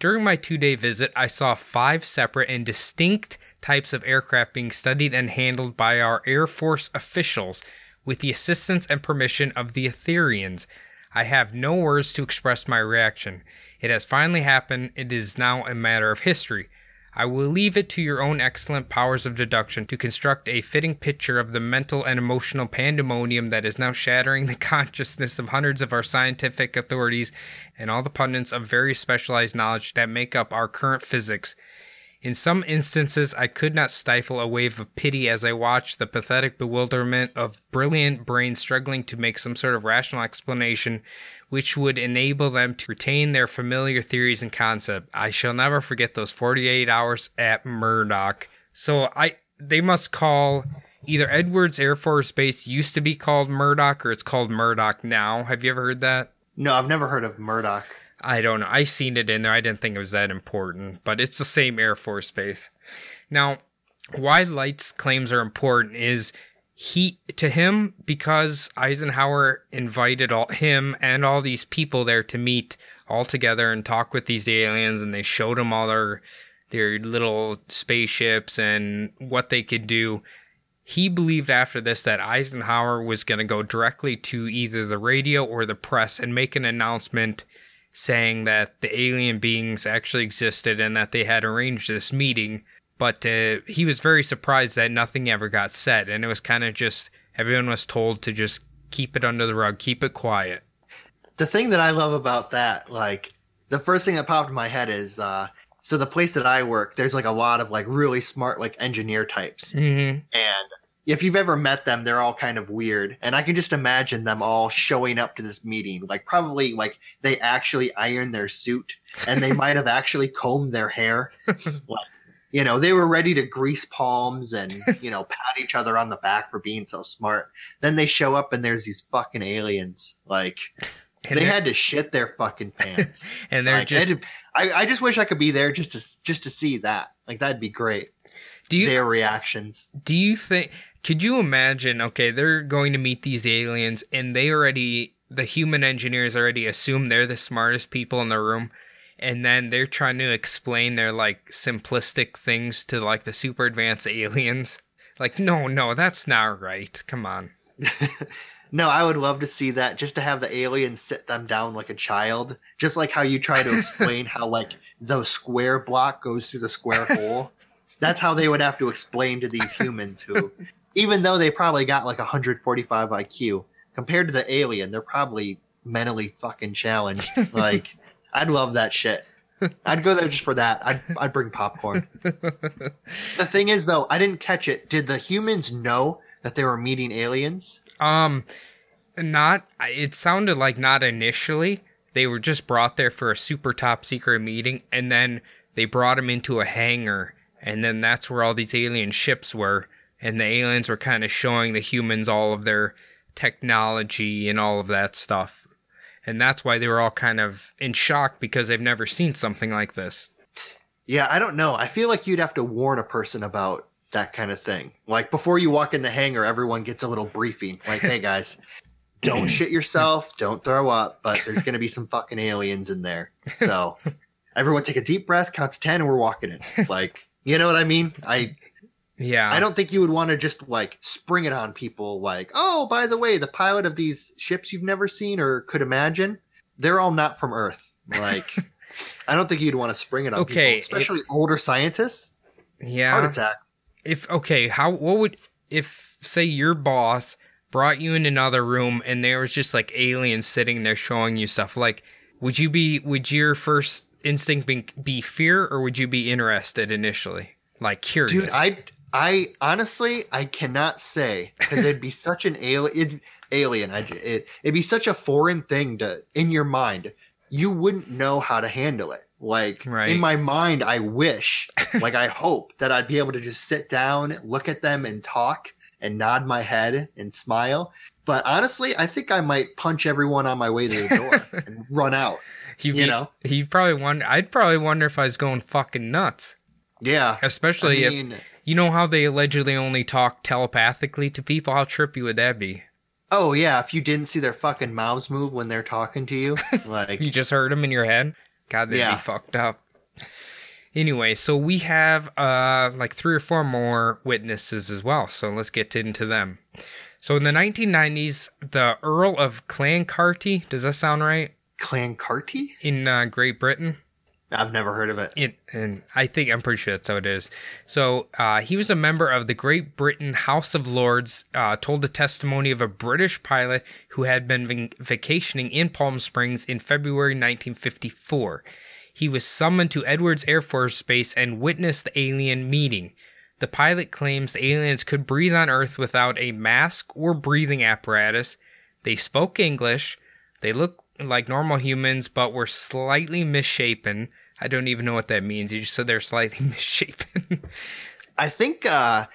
[SPEAKER 1] During my two day visit, I saw five separate and distinct types of aircraft being studied and handled by our Air Force officials with the assistance and permission of the Etherians. I have no words to express my reaction. It has finally happened. It is now a matter of history. I will leave it to your own excellent powers of deduction to construct a fitting picture of the mental and emotional pandemonium that is now shattering the [LAUGHS] consciousness of hundreds of our scientific authorities and all the pundits of very specialized knowledge that make up our current physics. In some instances, I could not stifle a wave of pity as I watched the pathetic bewilderment of brilliant brains struggling to make some sort of rational explanation which would enable them to retain their familiar theories and concept. I shall never forget those 48 hours at Muroc. So I they must call either Edwards Air Force Base used to be called Muroc or it's called Muroc now. Have you ever heard that?
[SPEAKER 2] No, I've never heard of Muroc.
[SPEAKER 1] I don't know. I seen it in there. I didn't think it was that important, but it's the same Air Force base. Now, why Light's claims are important is he to him because Eisenhower invited all him and all these people there to meet all together and talk with these aliens, and they showed him all their their little spaceships and what they could do. He believed after this that Eisenhower was going to go directly to either the radio or the press and make an announcement saying that the alien beings actually existed and that they had arranged this meeting. But uh, he was very surprised that nothing ever got said, and it was kind of just everyone was told to just keep it under the rug, keep it quiet.
[SPEAKER 2] the thing that I love about that, like the first thing that popped in my head is uh so the place that I work, there's like a lot of like really smart like engineer types.
[SPEAKER 1] Mm-hmm.
[SPEAKER 2] And if you've ever met them, they're all kind of weird. And I can just imagine them all showing up to this meeting. Like probably like they actually iron their suit and they might have actually combed their hair. [LAUGHS] like, you know, they were ready to grease palms and, you know, pat each other on the back for being so smart. Then they show up and there's these fucking aliens. Like
[SPEAKER 1] And
[SPEAKER 2] they had to shit their fucking pants. [LAUGHS]
[SPEAKER 1] and they're
[SPEAKER 2] Like,
[SPEAKER 1] just
[SPEAKER 2] I, I just wish I could be there just to just to see that. Like that'd be great.
[SPEAKER 1] Do you
[SPEAKER 2] their reactions.
[SPEAKER 1] do you think could you imagine okay they're going to meet these aliens and they already the human engineers already assume they're the smartest people in the room and then they're trying to explain their like simplistic things to like the super advanced aliens? Like no no that's not right. Come on. [LAUGHS]
[SPEAKER 2] No, I would love to see that just to have the aliens sit them down like a child, just like how you try to explain [LAUGHS] how like the square block goes through the square hole. [LAUGHS] That's how they would have to explain to these humans who, even though they probably got like 145 IQ, compared to the alien, they're probably mentally fucking challenged. [LAUGHS] Like, I'd love that shit. I'd go there just for that. I'd, I'd bring popcorn. [LAUGHS] the thing is, though, I didn't catch it. Did the humans know that they were meeting aliens?
[SPEAKER 1] Um, not. It sounded like not initially. They were just brought there for a super top secret meeting, and then they brought them into a hangar, and then that's where all these alien ships were, and the aliens were kind of showing the humans all of their technology and all of that stuff, and that's why they were all kind of in shock because they've never seen something like this.
[SPEAKER 2] Yeah, I don't know. I feel like you'd have to warn a person about that kind of thing. Like before you walk in the hangar, everyone gets a little briefing. Like, hey guys, [CLEARS THROAT] don't shit yourself, don't throw up, but there's going to be some fucking aliens in there. So everyone take a deep breath, count to 10, and we're walking in. Like, you know what I mean? I
[SPEAKER 1] Yeah,
[SPEAKER 2] I don't think you would want to just like spring it on people like, oh, by the way, the pilot of these ships you've never seen or could imagine, they're all not from Earth. Like, [LAUGHS] I don't think you'd want to spring it on
[SPEAKER 1] Okay,
[SPEAKER 2] people, especially older scientists.
[SPEAKER 1] yeah.
[SPEAKER 2] Heart attack.
[SPEAKER 1] if okay, how what would if say your boss brought you in another room and there was just like aliens sitting there showing you stuff like would you be would your first instinct be, be fear or would you be interested initially like curious
[SPEAKER 2] Dude, I I honestly I cannot say because it'd be [LAUGHS] such an alien alien. I, it it'd be such a foreign thing to in your mind. You wouldn't know how to handle it. Like
[SPEAKER 1] Right.
[SPEAKER 2] in my mind, I wish, like I hope that I'd be able to just sit down, look at them, and talk, and nod my head and smile. But honestly, I think I might punch everyone on my way to the door [LAUGHS] and run out.
[SPEAKER 1] You'd
[SPEAKER 2] you
[SPEAKER 1] be-
[SPEAKER 2] know?
[SPEAKER 1] you'd probably wonder I'd probably wonder if I was going fucking nuts
[SPEAKER 2] Yeah,
[SPEAKER 1] especially
[SPEAKER 2] I
[SPEAKER 1] if
[SPEAKER 2] mean,
[SPEAKER 1] you know how they allegedly only talk telepathically to people how trippy would that be
[SPEAKER 2] oh yeah, if you didn't see their fucking mouths move when they're talking to you, [LAUGHS] like
[SPEAKER 1] You just heard them in your head? God, that'd
[SPEAKER 2] Yeah.
[SPEAKER 1] be fucked up. Anyway, so we have uh like three or four more witnesses as well. So let's get into them. So in the 1990s, the Earl of Clancarty, does that sound right?
[SPEAKER 2] Clancarty?
[SPEAKER 1] In uh, Great Britain,
[SPEAKER 2] I've never heard of it.
[SPEAKER 1] it, and I think I'm pretty sure that's how it is. So uh, he was a member of the Great Britain House of Lords. Uh, told the testimony of a British pilot who had been vac- vacationing in Palm Springs in February 1954. He was summoned to Edwards Air Force Base and witnessed the alien meeting. The pilot claims the aliens could breathe on Earth without a mask or breathing apparatus. They spoke English. They looked like normal humans, but were slightly misshapen. I don't even know what that means. You just said they're slightly [LAUGHS] misshapen.
[SPEAKER 2] I think uh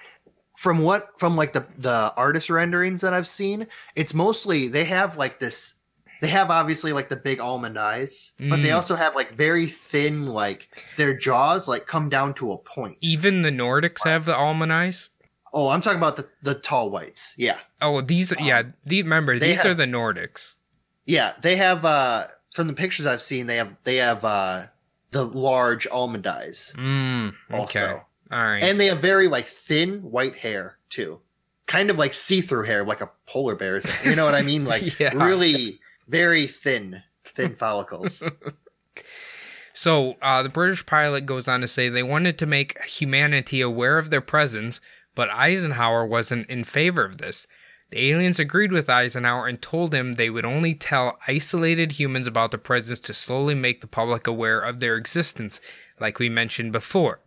[SPEAKER 2] from what from like the the artist renderings that I've seen, it's mostly they have like this they have obviously like the big almond eyes, but they
[SPEAKER 1] Mm.
[SPEAKER 2] also have like very thin like their jaws like come down to a point.
[SPEAKER 1] even the Nordics have the almond eyes.
[SPEAKER 2] Oh, I'm talking about the the tall whites. Yeah.
[SPEAKER 1] Oh, these, yeah, the, remember,
[SPEAKER 2] they
[SPEAKER 1] these are the Nordics.
[SPEAKER 2] Yeah, they have uh from the pictures I've seen, they have they have uh the large almond eyes.
[SPEAKER 1] Mm, okay.
[SPEAKER 2] Also.
[SPEAKER 1] All right.
[SPEAKER 2] And they have very like thin white hair too. Kind of like see-through hair, like a polar bear's. You know what I mean? [LAUGHS] Like
[SPEAKER 1] Yeah.
[SPEAKER 2] really very thin, thin follicles. [LAUGHS]
[SPEAKER 1] So uh, the British pilot goes on to say they wanted to make humanity aware of their presence, but Eisenhower wasn't in favor of this. The aliens agreed with Eisenhower and told him they would only tell isolated humans about their presence to slowly make the public aware of their existence, like we mentioned before.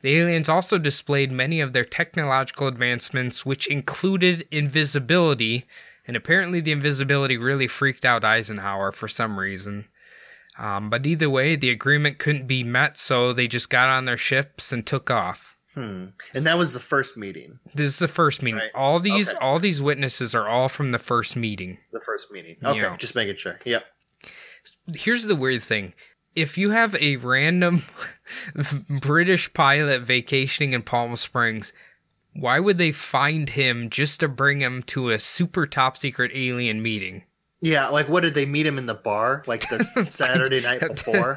[SPEAKER 1] The aliens also displayed many of their technological advancements, which included invisibility, and apparently the invisibility really freaked out Eisenhower for some reason. Um, but either way, the agreement couldn't be met, so they just got on their ships and took off.
[SPEAKER 2] Hmm. And that was the first meeting.
[SPEAKER 1] This is the first meeting.
[SPEAKER 2] Right.
[SPEAKER 1] All these,
[SPEAKER 2] Okay.
[SPEAKER 1] all these witnesses are all from the first meeting.
[SPEAKER 2] The first meeting. Okay,
[SPEAKER 1] Yeah.
[SPEAKER 2] just making sure. Yep.
[SPEAKER 1] Here's the weird thing: if you have a random [LAUGHS] British pilot vacationing in Palm Springs, why would they find him just to bring him to a super top secret alien meeting?
[SPEAKER 2] Yeah, like what did they meet him in the bar like the [LAUGHS] Saturday night [LAUGHS] before?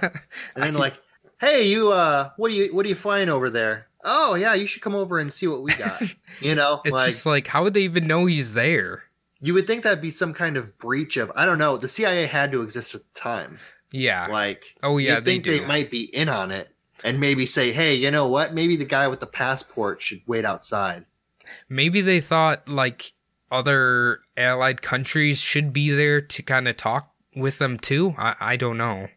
[SPEAKER 2] And then like, "Hey, you uh what are you what are you flying over there?" "Oh, yeah, you should come over and see what we got." [LAUGHS] You know,
[SPEAKER 1] It's
[SPEAKER 2] like
[SPEAKER 1] just like, how would they even know he's there?
[SPEAKER 2] you would think that'd be some kind of breach of I don't know, the CIA had to exist at the time.
[SPEAKER 1] Yeah.
[SPEAKER 2] Like
[SPEAKER 1] oh, yeah,
[SPEAKER 2] you'd
[SPEAKER 1] they
[SPEAKER 2] think
[SPEAKER 1] do.
[SPEAKER 2] they might be in on it and maybe say, "Hey, you know what? Maybe the guy with the passport should wait outside."
[SPEAKER 1] Maybe they thought like other allied countries should be there to kind of talk with them too. I, I don't know.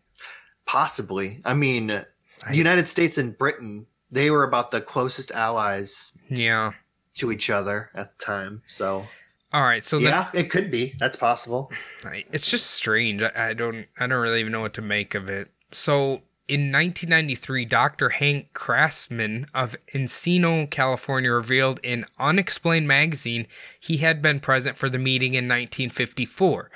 [SPEAKER 2] Possibly. I mean, the United States and Britain, they were about the closest allies
[SPEAKER 1] Yeah.
[SPEAKER 2] to each other at the time. So,
[SPEAKER 1] All right. So
[SPEAKER 2] yeah, it could be. That's possible.
[SPEAKER 1] it's just strange. I, I don't I don't really even know what to make of it. So in 1993, Dr. Hank Krastman of Encino, California, revealed in Unexplained magazine he had been present for the meeting in 1954.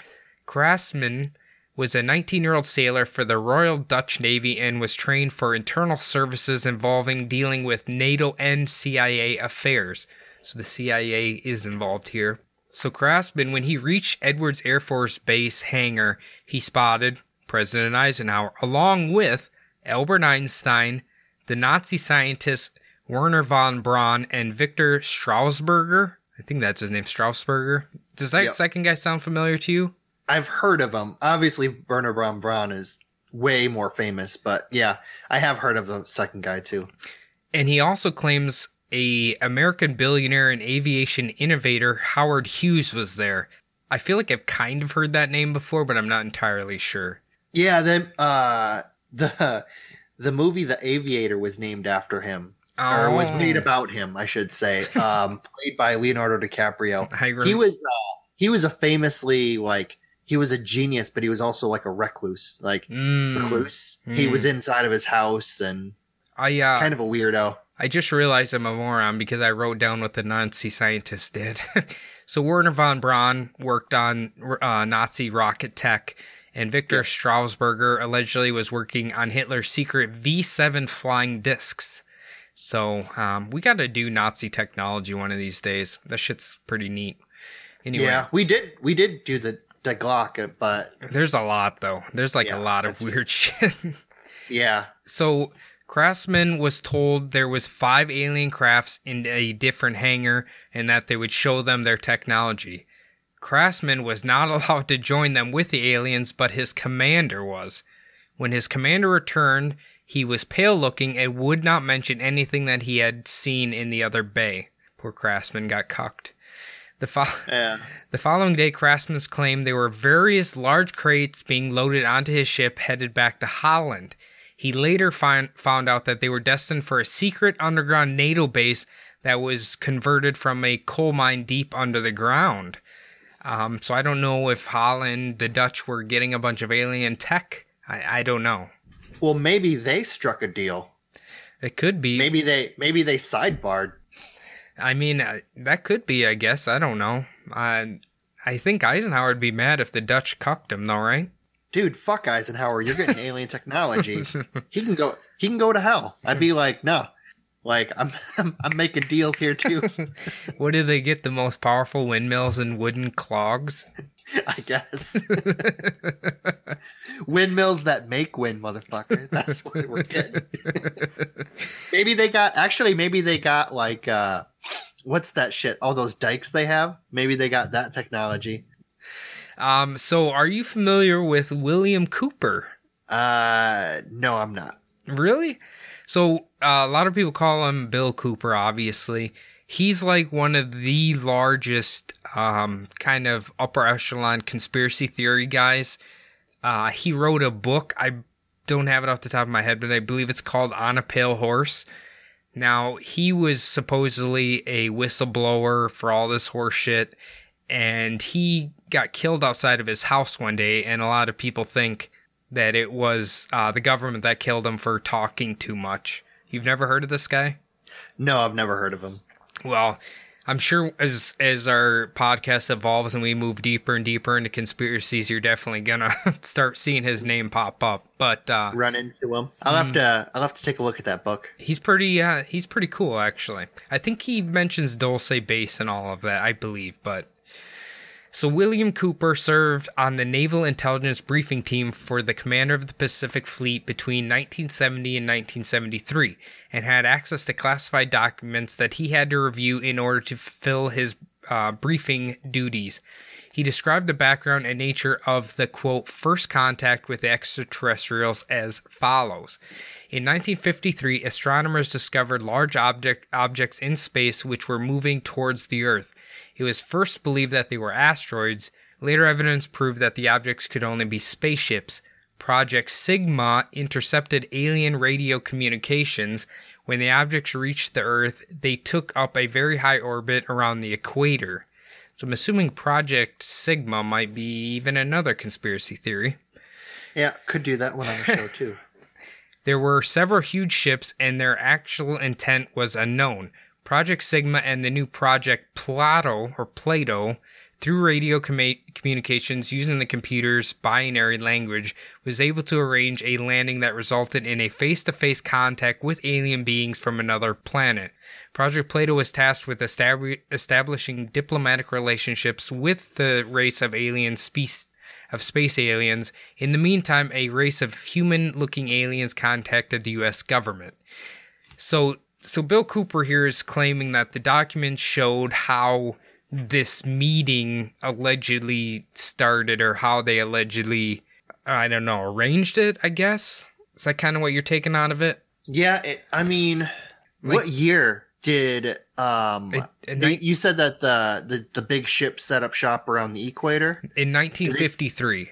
[SPEAKER 1] Krastman was a 19 year old sailor for the Royal Dutch Navy and was trained for internal services involving dealing with NATO and CIA affairs. So the CIA is involved here. So Krastman, when he reached Edwards Air Force Base hangar, he spotted President Eisenhower along with Albert Einstein, the Nazi scientists Wernher von Braun, and Victor Straussberger. I think that's his name, Straussberger. Does that
[SPEAKER 2] Yep.
[SPEAKER 1] second guy sound familiar to you?
[SPEAKER 2] I've heard of him. Obviously, Wernher Braun Braun is way more famous, but yeah, I have heard of the second guy too.
[SPEAKER 1] And he also claims a American billionaire and aviation innovator Howard Hughes was there. I feel like I've kind of heard that name before, but I'm not entirely sure.
[SPEAKER 2] Yeah, then uh, the [LAUGHS] the movie The Aviator was named after him, or was
[SPEAKER 1] Oh.
[SPEAKER 2] made about him, I should say. [LAUGHS] Um, played by Leonardo DiCaprio. He was uh, he was a famously like he was a genius, but he was also like a recluse, like
[SPEAKER 1] Mm,
[SPEAKER 2] recluse. He
[SPEAKER 1] Mm.
[SPEAKER 2] was inside of his house and
[SPEAKER 1] I uh,
[SPEAKER 2] kind of a weirdo.
[SPEAKER 1] I just realized I'm a moron because I wrote down what the Nazi scientists did. [LAUGHS] so Wernher von Braun worked on uh, Nazi rocket tech, and Victor Straussberger allegedly was working on Hitler's secret V7 flying discs. So um, we got to do Nazi technology one of these days. That shit's pretty neat. Anyway,
[SPEAKER 2] Yeah, we did we did do the the Glock, but
[SPEAKER 1] there's a lot though. There's like
[SPEAKER 2] Yeah,
[SPEAKER 1] a lot of weird shit. [LAUGHS]
[SPEAKER 2] yeah,
[SPEAKER 1] So Krastman was told there was five alien crafts in a different hangar and that they would show them their technology. Krastman was not [LAUGHS] allowed to join them with the aliens, but his commander was. When his commander returned, he was pale looking and would not mention anything that he had seen in the other bay. Poor Krastman got cucked. The fo-
[SPEAKER 2] yeah. [LAUGHS]
[SPEAKER 1] the following day, Krastman's claimed there were various large crates being loaded onto his ship headed back to Holland. He later find, found out that they were destined for a secret underground NATO base that was converted from a coal mine deep under the ground. Um, so I don't know if Holland, the Dutch, were getting a bunch of alien tech. I, I don't know.
[SPEAKER 2] Well, maybe they struck a deal.
[SPEAKER 1] It could be.
[SPEAKER 2] Maybe they maybe they sidebarred.
[SPEAKER 1] I mean, uh, that could be. I guess I don't know. I I think Eisenhower would be mad if the Dutch cucked him, though, right?
[SPEAKER 2] Dude, fuck Eisenhower. You're getting alien [LAUGHS] technology. He can go. He can go to hell. I'd be like, no. Like I'm, [LAUGHS] I'm, making deals here too. [LAUGHS]
[SPEAKER 1] What do they get? The most powerful windmills and wooden clogs?
[SPEAKER 2] I guess. Windmills that make wind, motherfucker. That's what we're getting. maybe they got. Actually, maybe they got like. uh What's that shit? All those dikes they have. Maybe they got that technology.
[SPEAKER 1] Um, so are you familiar with William Cooper?
[SPEAKER 2] Uh, no, I'm not.
[SPEAKER 1] Really? So uh, a lot of people call him Bill Cooper. Obviously, he's like one of the largest um, kind of upper echelon conspiracy theory guys. Uh, he wrote a book. I don't have it off the top of my head, but I believe it's called On a Pale Horse. Now, he was supposedly a whistleblower for all this horseshit, and he got killed outside of his house one day, and a lot of people think that it was uh, the government that killed him for talking too much. You've never heard of this guy?
[SPEAKER 2] No, I've never heard of him.
[SPEAKER 1] Well, I'm sure as as our podcast evolves and we move deeper and deeper into conspiracies, you're definitely gonna [LAUGHS] start seeing his name pop up. But uh,
[SPEAKER 2] Run into him. I'll have to. I'll have to take a look at that book.
[SPEAKER 1] he's pretty uh, he's pretty cool actually. I think he mentions Dulce Base and all of that, I believe. But so William Cooper served on the Naval Intelligence Briefing Team for the Commander of the Pacific Fleet between 1970 and 1973 and had access to classified documents that he had to review in order to fulfill his uh, briefing duties. He described the background and nature of the quote first contact with extraterrestrials as follows. In 1953, astronomers discovered large object, objects in space which were moving towards the Earth. It was first believed that they were asteroids. Later evidence proved that the objects could only be spaceships. Project Sigma intercepted alien radio communications. When the objects reached the Earth, they took up a very high orbit around the equator. So I'm assuming Project Sigma might be even another conspiracy theory.
[SPEAKER 2] Yeah, could do that one on the show too. [LAUGHS] [LAUGHS]
[SPEAKER 1] There were several huge ships, and their actual intent was unknown. Project Sigma and the new Project Plato or Plato, through radio comma- communications using the computer's binary language, was able to arrange a landing that resulted in a face-to-face contact with alien beings from another planet. Project Plato was tasked with estab- establishing diplomatic relationships with the race of alien species of space aliens. In the meantime, a race of human-looking aliens contacted the U.S. government. So, so Bill Cooper here is claiming that the documents showed how this meeting allegedly started, or how they allegedly, I don't know, arranged it. I guess is that kind of what you're taking out of it?
[SPEAKER 2] Yeah, it, I mean, what year did um?
[SPEAKER 1] It-
[SPEAKER 2] they- you said that the, the the big ship set up shop around the equator.
[SPEAKER 1] In 1953.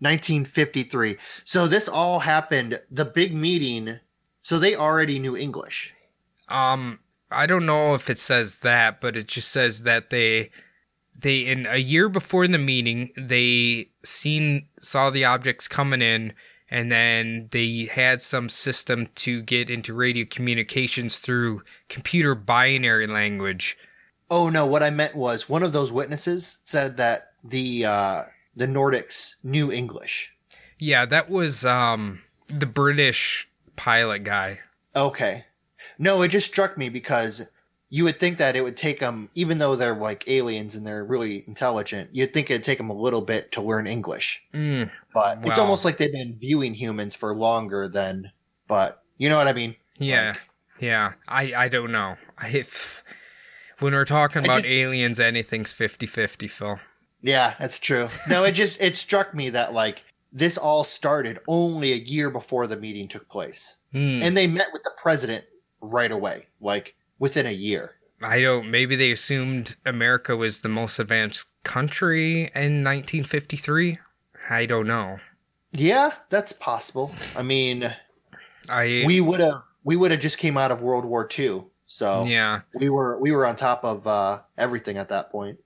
[SPEAKER 2] 1953. So this all happened. The big meeting. So they already knew English.
[SPEAKER 1] Um, I don't know if it says that, but it just says that they they in a year before the meeting they seen saw the objects coming in and then they had some system to get into radio communications through computer binary language.
[SPEAKER 2] Oh no, what I meant was one of those witnesses said that the uh the Nordics knew English.
[SPEAKER 1] Yeah, that was um the British pilot guy.
[SPEAKER 2] Okay. No, it just struck me because you would think that it would take them, even though they're like aliens and they're really intelligent, you'd think it'd take them a little bit to learn English.
[SPEAKER 1] Mm,
[SPEAKER 2] But it's almost like they've been viewing humans for longer than, but you know what I mean?
[SPEAKER 1] yeah.
[SPEAKER 2] Like-
[SPEAKER 1] yeah. I I don't know. If when we're talking about
[SPEAKER 2] just-
[SPEAKER 1] aliens anything's 50-50, Phil.
[SPEAKER 2] Yeah, that's true. No, it just, it struck me that like this all started only a year before the meeting took place.
[SPEAKER 1] Hmm.
[SPEAKER 2] And they met with the president right away, like within a year.
[SPEAKER 1] I don't. Maybe they assumed America was the most advanced country in 1953. I don't know.
[SPEAKER 2] Yeah, that's possible. I mean,
[SPEAKER 1] I
[SPEAKER 2] we would have we would have just came out of World War II, so
[SPEAKER 1] yeah.
[SPEAKER 2] we were we were on top of uh, everything at that point.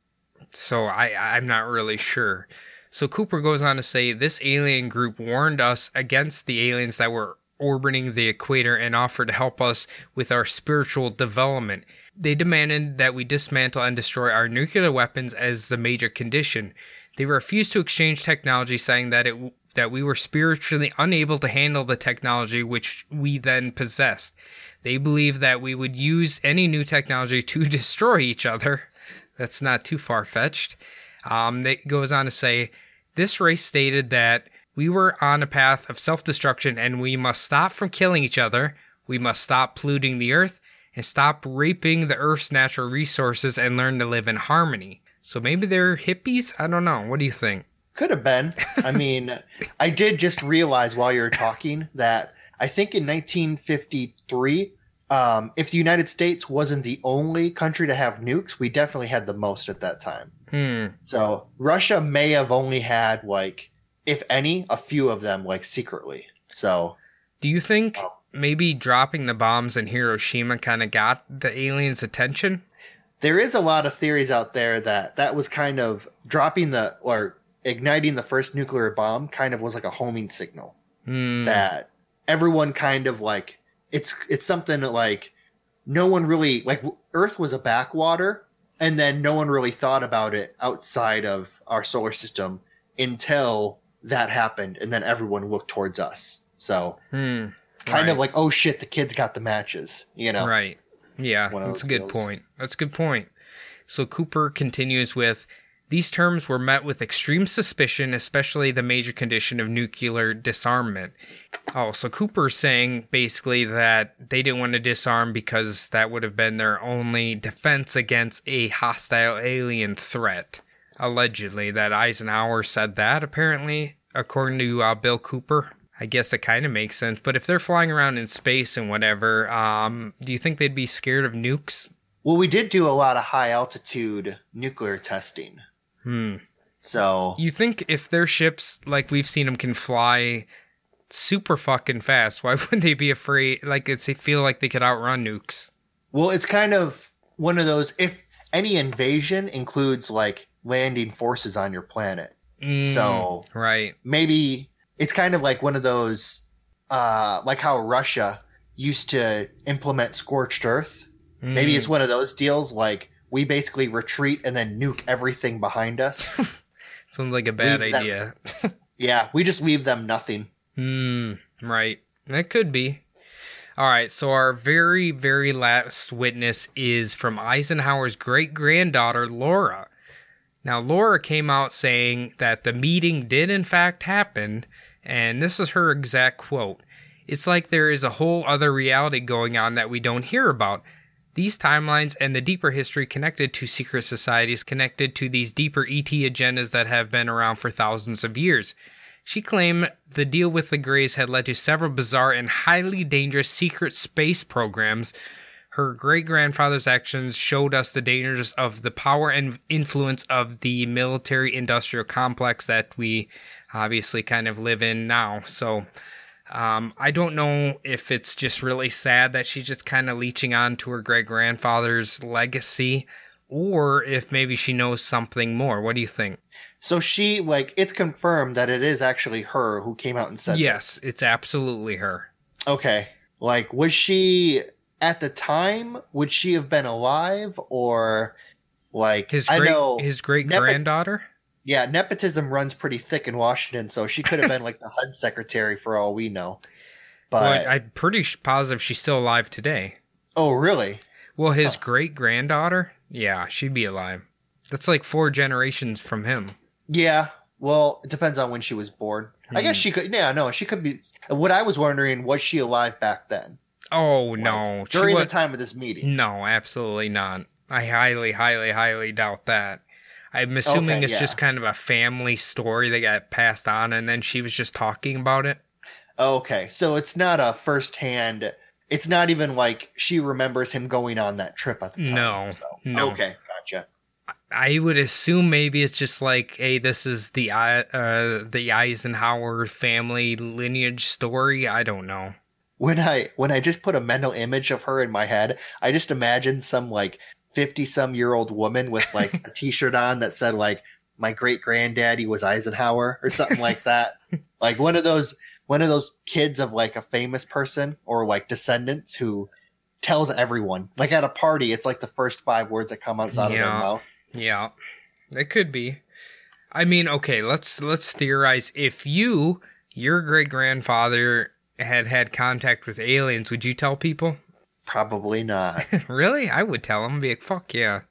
[SPEAKER 1] So I I'm not really sure. So Cooper goes on to say this alien group warned us against the aliens that were orbiting the equator and offered to help us with our spiritual development. They demanded that we dismantle and destroy our nuclear weapons as the major condition. They refused to exchange technology, saying that it that we were spiritually unable to handle the technology which we then possessed. They believed that we would use any new technology to [LAUGHS] destroy each other. That's not too far fetched. Um, it goes on to say, this race stated that we were on a path of self destruction and we must stop from killing each other. We must stop polluting the earth and stop raping the earth's natural resources and learn to live in harmony. So maybe they're hippies? I don't know. What do you think?
[SPEAKER 2] Could have been. I [LAUGHS] mean, I did just realize while you were talking that I think in 1953, um, if the United States wasn't the only country to have nukes, we definitely had the most at that time.
[SPEAKER 1] Hmm.
[SPEAKER 2] So Russia may have only had like, if any, a few of them like secretly. So
[SPEAKER 1] Do you think maybe dropping the bombs in Hiroshima kind of got the aliens' attention?
[SPEAKER 2] there is a lot of theories out there that that was kind of dropping the or igniting the first nuclear bomb kind of was like a homing signal
[SPEAKER 1] Hmm.
[SPEAKER 2] that everyone kind of like it's it's something that like no one really like Earth was a backwater and then no one really thought about it outside of our solar system until that happened, and then everyone looked towards us. So
[SPEAKER 1] Hmm.
[SPEAKER 2] kind
[SPEAKER 1] Right.
[SPEAKER 2] of like, oh shit, the kids got the matches, you know?
[SPEAKER 1] Right. Yeah, that's a good
[SPEAKER 2] deals.
[SPEAKER 1] point. That's a good point. So Cooper continues with these terms were met with extreme suspicion, especially the major condition of nuclear disarmament. Oh, so Cooper's saying basically that they didn't want to disarm because that would have been their only defense against a hostile alien threat. Allegedly, that Eisenhower said that, apparently, according to uh, Bill Cooper. I guess it kind of makes sense. But if they're flying around in space and whatever, um, do you think they'd be scared of nukes?
[SPEAKER 2] Well, we did do a lot of high altitude nuclear testing.
[SPEAKER 1] Hmm.
[SPEAKER 2] So
[SPEAKER 1] You think if their ships, like we've seen them, can fly super fucking fast, why [LAUGHS] wouldn't they be afraid? Like, it's, they feel like they could outrun nukes.
[SPEAKER 2] Well, it's kind of one of those. If any invasion includes like landing forces on your planet,
[SPEAKER 1] Mm,
[SPEAKER 2] so
[SPEAKER 1] right.
[SPEAKER 2] maybe it's kind of like one of those, uh, like how Russia used to implement scorched earth. Maybe
[SPEAKER 1] Mm.
[SPEAKER 2] it's one of those deals like we basically retreat and then nuke everything behind us. [LAUGHS]
[SPEAKER 1] Sounds like a bad
[SPEAKER 2] leave them-
[SPEAKER 1] idea. [LAUGHS]
[SPEAKER 2] yeah, we just leave them nothing.
[SPEAKER 1] Hmm. Right. That could be. All right. So our very, very last witness is from Eisenhower's great granddaughter, Laura. Now, Laura came out saying that the meeting did in fact happen, and this is her exact quote. It's like there is a whole other reality going on that we don't hear about. These timelines and the deeper history connected to secret societies, connected to these deeper ET agendas that have been around for thousands of years. She claimed the deal with the Greys had led to several bizarre and highly dangerous secret space programs. Her great grandfather's actions showed us the dangers of the power and influence of the military industrial complex that we obviously kind of live in now. So, um, I don't know if it's just really sad that she's just kind of leeching on to her great grandfather's legacy or if maybe she knows something more. What do you think?
[SPEAKER 2] So she like it's confirmed that it is actually her who came out and said
[SPEAKER 1] Yes, it's absolutely her.
[SPEAKER 2] Okay. Like, was she at the time? Would she have been alive, or like
[SPEAKER 1] His
[SPEAKER 2] I
[SPEAKER 1] great
[SPEAKER 2] know?
[SPEAKER 1] his great
[SPEAKER 2] Nepo-
[SPEAKER 1] granddaughter?
[SPEAKER 2] yeah, nepotism runs pretty thick in Washington, so she could have been like the [LAUGHS] HUD secretary for all we know. But
[SPEAKER 1] Well, I'm pretty positive she's still alive today.
[SPEAKER 2] oh, really?
[SPEAKER 1] Well, his great granddaughter? Yeah, she'd be alive. That's like four generations from him.
[SPEAKER 2] Yeah. Well, it depends on when she was born. I
[SPEAKER 1] Hmm.
[SPEAKER 2] guess she could. Yeah, no, she could be. What I was wondering was she alive back then
[SPEAKER 1] Oh no,
[SPEAKER 2] during
[SPEAKER 1] wa-
[SPEAKER 2] the time of this meeting?
[SPEAKER 1] No, absolutely not. I highly, highly, highly doubt that. I'm assuming
[SPEAKER 2] Okay,
[SPEAKER 1] it's
[SPEAKER 2] yeah.
[SPEAKER 1] just kind of a family story that got passed on, and then she was just talking about it.
[SPEAKER 2] Okay, so it's not a first-hand. It's not even like she remembers him going on that trip at the time.
[SPEAKER 1] No,
[SPEAKER 2] so.
[SPEAKER 1] no.
[SPEAKER 2] Okay, gotcha.
[SPEAKER 1] I would assume maybe it's just like, hey, this is the uh, the Eisenhower family lineage story. I don't know.
[SPEAKER 2] When I when I just put a mental image of her in my head, I just imagine some like fifty some year old woman with like a [LAUGHS] t shirt on that said like my great granddaddy was Eisenhower or something like that. Like one of those one of those kids of like a famous person or like descendants who tells everyone. Like at a party, it's like the first five words that come outside of their mouth.
[SPEAKER 1] Yeah, it could be. I mean, okay, let's let's theorize. If you, your great grandfather, had had contact with aliens, would you tell people?
[SPEAKER 2] Probably not. [LAUGHS]
[SPEAKER 1] really? I would tell them. Be like, fuck yeah.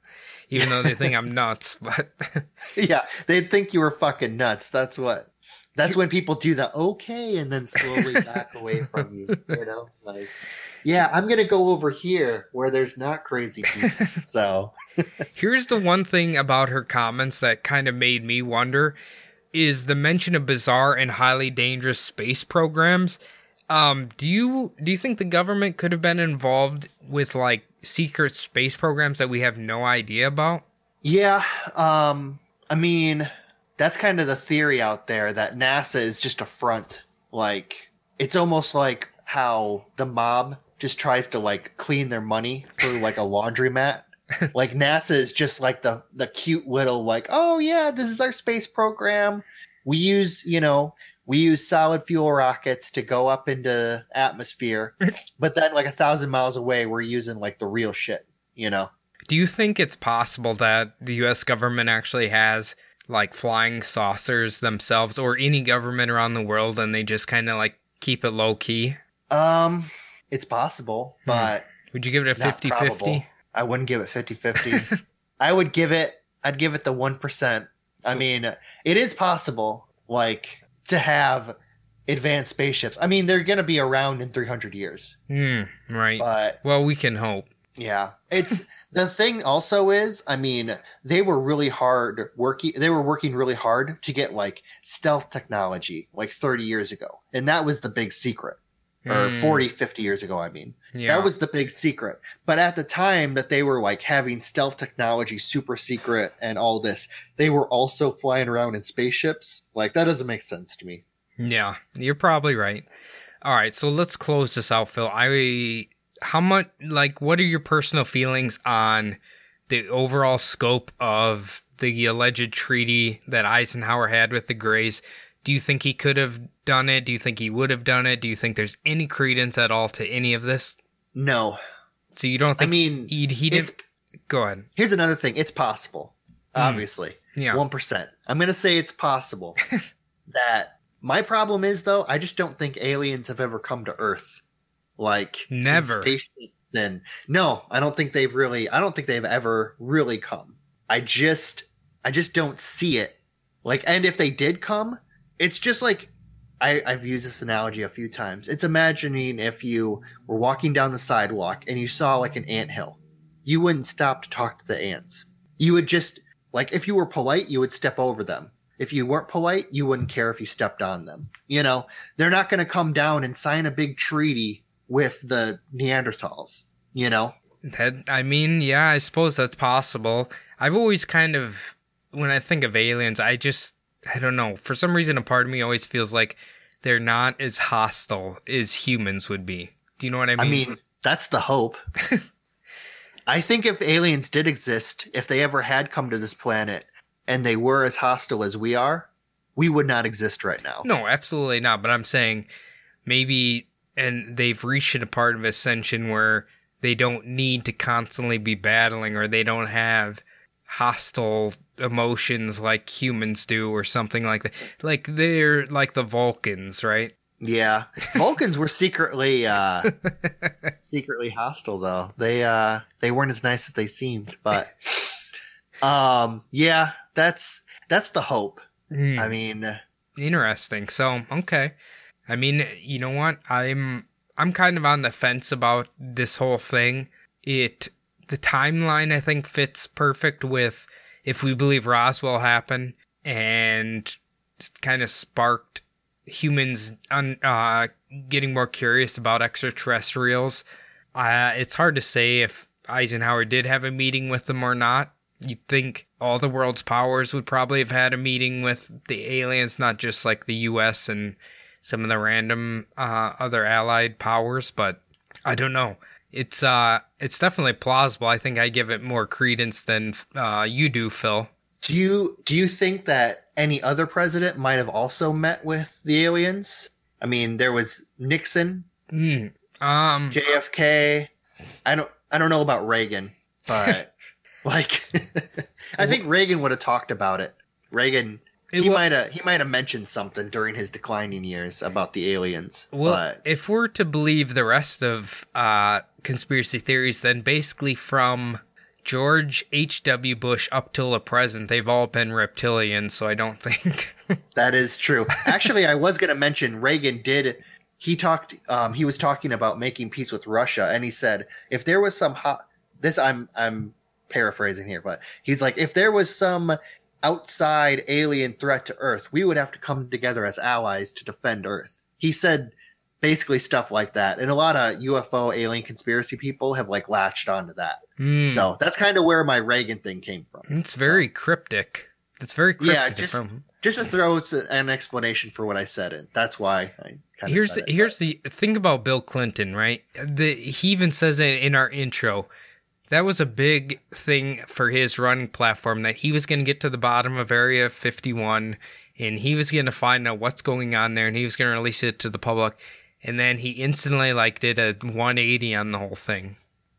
[SPEAKER 1] Even though they think I'm [LAUGHS] nuts, but [LAUGHS]
[SPEAKER 2] yeah, they'd think you were fucking nuts. That's what. That's when people do the okay and then slowly back away from you. You know, like, yeah, I'm gonna go over here where there's not crazy people. So
[SPEAKER 1] Here's the one thing about her comments that kind of made me wonder is the mention of bizarre and highly dangerous space programs. Um, do you do you think the government could have been involved with like secret space programs that we have no idea about?
[SPEAKER 2] yeah, um, I mean, that's kind of the theory out there that NASA is just a front. Like, it's almost like how the mob just tries to like clean their money through like a laundromat. [LAUGHS] like NASA is just like the the cute little like, oh yeah, this is our space program. We use, you know, we use solid fuel rockets to go up into atmosphere, [LAUGHS] but then like a thousand miles away, we're using like the real shit. You know?
[SPEAKER 1] Do you think it's possible that the US government actually has like flying saucers themselves or any government around the world and they just kind of like keep it low key?
[SPEAKER 2] Um, it's possible, but
[SPEAKER 1] Would you give it a
[SPEAKER 2] not
[SPEAKER 1] 50
[SPEAKER 2] probable.
[SPEAKER 1] 50?
[SPEAKER 2] I wouldn't give it 50-50. [LAUGHS] I would give it. I'd give it the one percent. I mean, it is possible, like to have advanced spaceships. I mean, they're going to be around in 300 years,
[SPEAKER 1] Hmm, right.
[SPEAKER 2] but
[SPEAKER 1] well, we can hope.
[SPEAKER 2] Yeah. It's [LAUGHS] the thing also is, I mean, they were really hard working they were working really hard to get like stealth technology like 30 years ago. And that was the big secret. Or
[SPEAKER 1] Hmm.
[SPEAKER 2] 40, 50 years ago, I mean.
[SPEAKER 1] Yeah.
[SPEAKER 2] That was the big secret. But at the time that they were like having stealth technology super secret and all this, they were also flying around in spaceships. Like that doesn't make sense to me.
[SPEAKER 1] Yeah, you're probably right. All right, so let's close this out, Phil. I how much like what are your personal feelings on the overall scope of the alleged treaty that Eisenhower had with the Greys? Do you think he could have done it? Do you think he would have done it? Do you think there's any credence at all to any of this?
[SPEAKER 2] No.
[SPEAKER 1] So you don't think
[SPEAKER 2] I mean,
[SPEAKER 1] he, he didn't go ahead.
[SPEAKER 2] Here's another thing. It's possible. Hmm. Obviously.
[SPEAKER 1] Yeah.
[SPEAKER 2] One percent. I'm gonna say it's possible. [LAUGHS] that my problem is though, I just don't think aliens have ever come to Earth. Like
[SPEAKER 1] Never.
[SPEAKER 2] Then no, I don't think they've really I don't think they've ever really come. I just I just don't see it. Like and if they did come, it's just like I, I've used this analogy a few times. It's imagining if you were walking down the sidewalk and you saw like an ant hill. You wouldn't stop to talk to the ants. You would just like if you were polite, you would step over them. If you weren't polite, you wouldn't care if you stepped on them. You know, they're not going to come down and sign a big treaty with the Neanderthals. You know,
[SPEAKER 1] That I mean, yeah, I suppose that's possible. I've always kind of when I think of aliens, I just I don't know. For some reason a part of me always feels like they're not as hostile as humans would be. Do you know what I mean?
[SPEAKER 2] I mean, that's the hope. [LAUGHS] I think if aliens did exist, if they ever had come to this planet and they were as hostile as we are, we would not exist right now.
[SPEAKER 1] no, absolutely not, but I'm saying maybe and they've reached a part of ascension where they don't need to constantly be battling or they don't have hostile emotions like humans do or something like that. Like they're like the Vulcans, right?
[SPEAKER 2] Yeah. Vulcans were secretly uh [LAUGHS] secretly hostile though. They uh they weren't as nice as they seemed, but um yeah, that's that's the hope.
[SPEAKER 1] Hmm.
[SPEAKER 2] I mean,
[SPEAKER 1] Interesting. So, okay. I mean, you know what? I'm I'm kind of on the fence about this whole thing. It the timeline I think fits perfect with if we believe Roswell happened and kind of sparked humans un, uh, getting more curious about extraterrestrials. Uh, it's hard to say if Eisenhower did have a meeting with them or not. You'd think all the world's powers would probably have had a meeting with the aliens, not just like the U.S. and some of the random uh, other allied powers. But I don't know. It's uh, it's definitely plausible. I think I give it more credence than uh, you do, Phil.
[SPEAKER 2] do you do you think that any other president might have also met with the aliens? I mean, there was Nixon,
[SPEAKER 1] Hmm. Um,
[SPEAKER 2] JFK. I don't I don't know about Reagan, but [LAUGHS] like [LAUGHS] I think Reagan would have talked about it. Reagan
[SPEAKER 1] It
[SPEAKER 2] he
[SPEAKER 1] wa-
[SPEAKER 2] might have he might have mentioned something during his declining years about the aliens.
[SPEAKER 1] Well,
[SPEAKER 2] but
[SPEAKER 1] if we're to believe the rest of uh, conspiracy theories, then basically from George H.W. Bush up till the present, they've all been reptilians, so I don't think. [LAUGHS]
[SPEAKER 2] that is true. Actually, I was going to mention Reagan did he talked um he was talking about making peace with Russia and he said if there was some hot this I'm I'm paraphrasing here, but he's like if there was some outside alien threat to Earth, we would have to come together as allies to defend Earth. He said basically stuff like that. And a lot of UFO alien conspiracy people have like latched onto that.
[SPEAKER 1] Hmm,
[SPEAKER 2] So that's kind of where my Reagan thing came from.
[SPEAKER 1] it's very cryptic. It's very cryptic.
[SPEAKER 2] Yeah, just
[SPEAKER 1] from-
[SPEAKER 2] just to throw an explanation for what I said in. That's why I kind of
[SPEAKER 1] here's here's the thing about Bill Clinton, right? The, he even says it in our intro. That was a big thing for his running platform that he was going to get to the bottom of Area 51 and he was going to find out what's going on there and he was going to release it to the public. And then he instantly like did a 180 on the whole thing.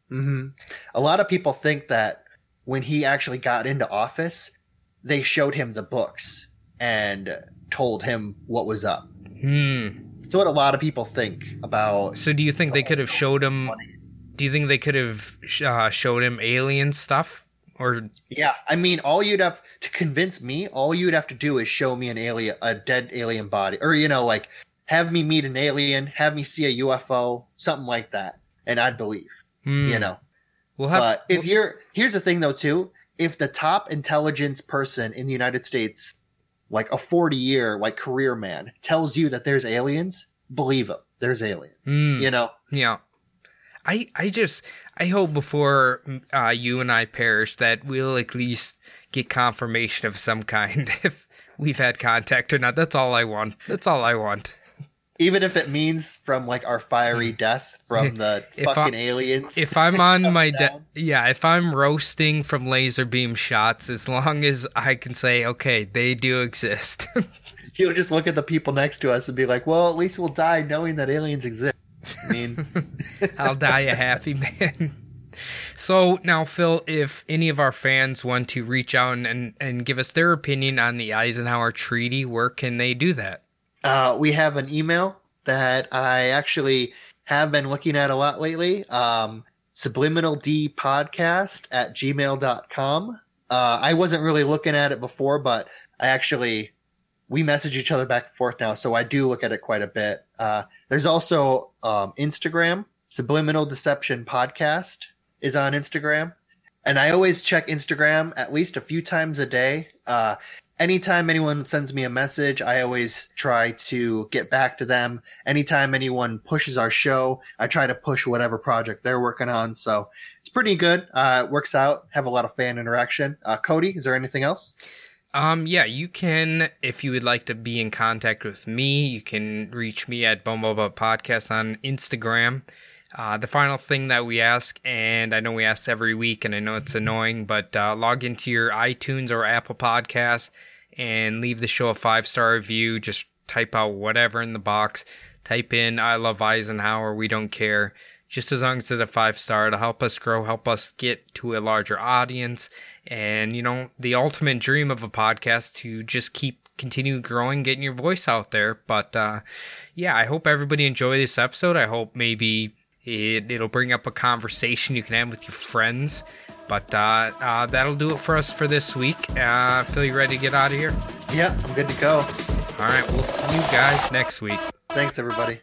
[SPEAKER 2] hmm A lot of people think that when he actually got into office, they showed him the books and told him what was up.
[SPEAKER 1] Hmm.
[SPEAKER 2] It's what a lot of people think about.
[SPEAKER 1] So do you think they could have showed him? Do you think they could have uh, showed him alien stuff? Or
[SPEAKER 2] Yeah, I mean, all you'd have to convince me, all you'd have to do is show me an alien, a dead alien body, or you know, like have me meet an alien, have me see a UFO, something like that, and I'd believe.
[SPEAKER 1] Hmm.
[SPEAKER 2] You know,
[SPEAKER 1] we'll have.
[SPEAKER 2] but if you're here's the thing though too, if the top intelligence person in the United States, like a 40 year like career man, tells you that there's aliens, believe him. There's aliens.
[SPEAKER 1] Hmm.
[SPEAKER 2] You know,
[SPEAKER 1] Yeah. I I just I hope before uh, you and I perish that we'll at least get confirmation of some kind [LAUGHS] if we've had contact or not. That's all I want. That's all I want.
[SPEAKER 2] Even if it means from like our fiery hmm. death from the [LAUGHS]
[SPEAKER 1] If I-
[SPEAKER 2] fucking aliens.
[SPEAKER 1] If I'm on my de- yeah, if I'm roasting from laser beam shots, as long as I can say okay, they do exist. [LAUGHS]
[SPEAKER 2] You'll just look at the people next to us and be like, well, at least we'll die knowing that aliens exist. I mean, [LAUGHS]
[SPEAKER 1] I'll die a happy man. So now, Phil, if any of our fans want to reach out and, and, and give us their opinion on the Eisenhower Treaty, where can they do that?
[SPEAKER 2] Uh, we have an email that I actually have been looking at a lot lately. Um, subliminaldpodcast at gmail.com. Uh, I wasn't really looking at it before, but I actually, we message each other back and forth now. So I do look at it quite a bit. Uh, there's also, um, Instagram, Subliminal Deception Podcast is on Instagram. And I always check Instagram at least a few times a day. Uh, anytime anyone sends me a message, I always try to get back to them. Anytime anyone pushes our show, I try to push whatever project they're working on. So it's pretty good. Uh, it works out. Have a lot of fan interaction. Uh, Cody, is there anything else?
[SPEAKER 1] Um, yeah, you can, if you would like to be in contact with me, you can reach me at Bumblebee Podcast on Instagram. Uh, the final thing that we ask, and I know we ask every week, and I know it's annoying, but uh, log into your iTunes or Apple Podcast and leave the show a five star review. Just type out whatever in the box. Type in "I love Eisenhower." We don't care. Just as long as it's a five star to help us grow, help us get to a larger audience, and you know the ultimate dream of a podcast to just keep continue growing, getting your voice out there. But uh, yeah, I hope everybody enjoy this episode. I hope maybe it, it'll bring up a conversation you can have with your friends. But uh, uh, that'll do it for us for this week. Uh, Phil, you ready to get out of here?
[SPEAKER 2] Yeah, I'm good to go.
[SPEAKER 1] All right, we'll see you guys next week.
[SPEAKER 2] Thanks, everybody.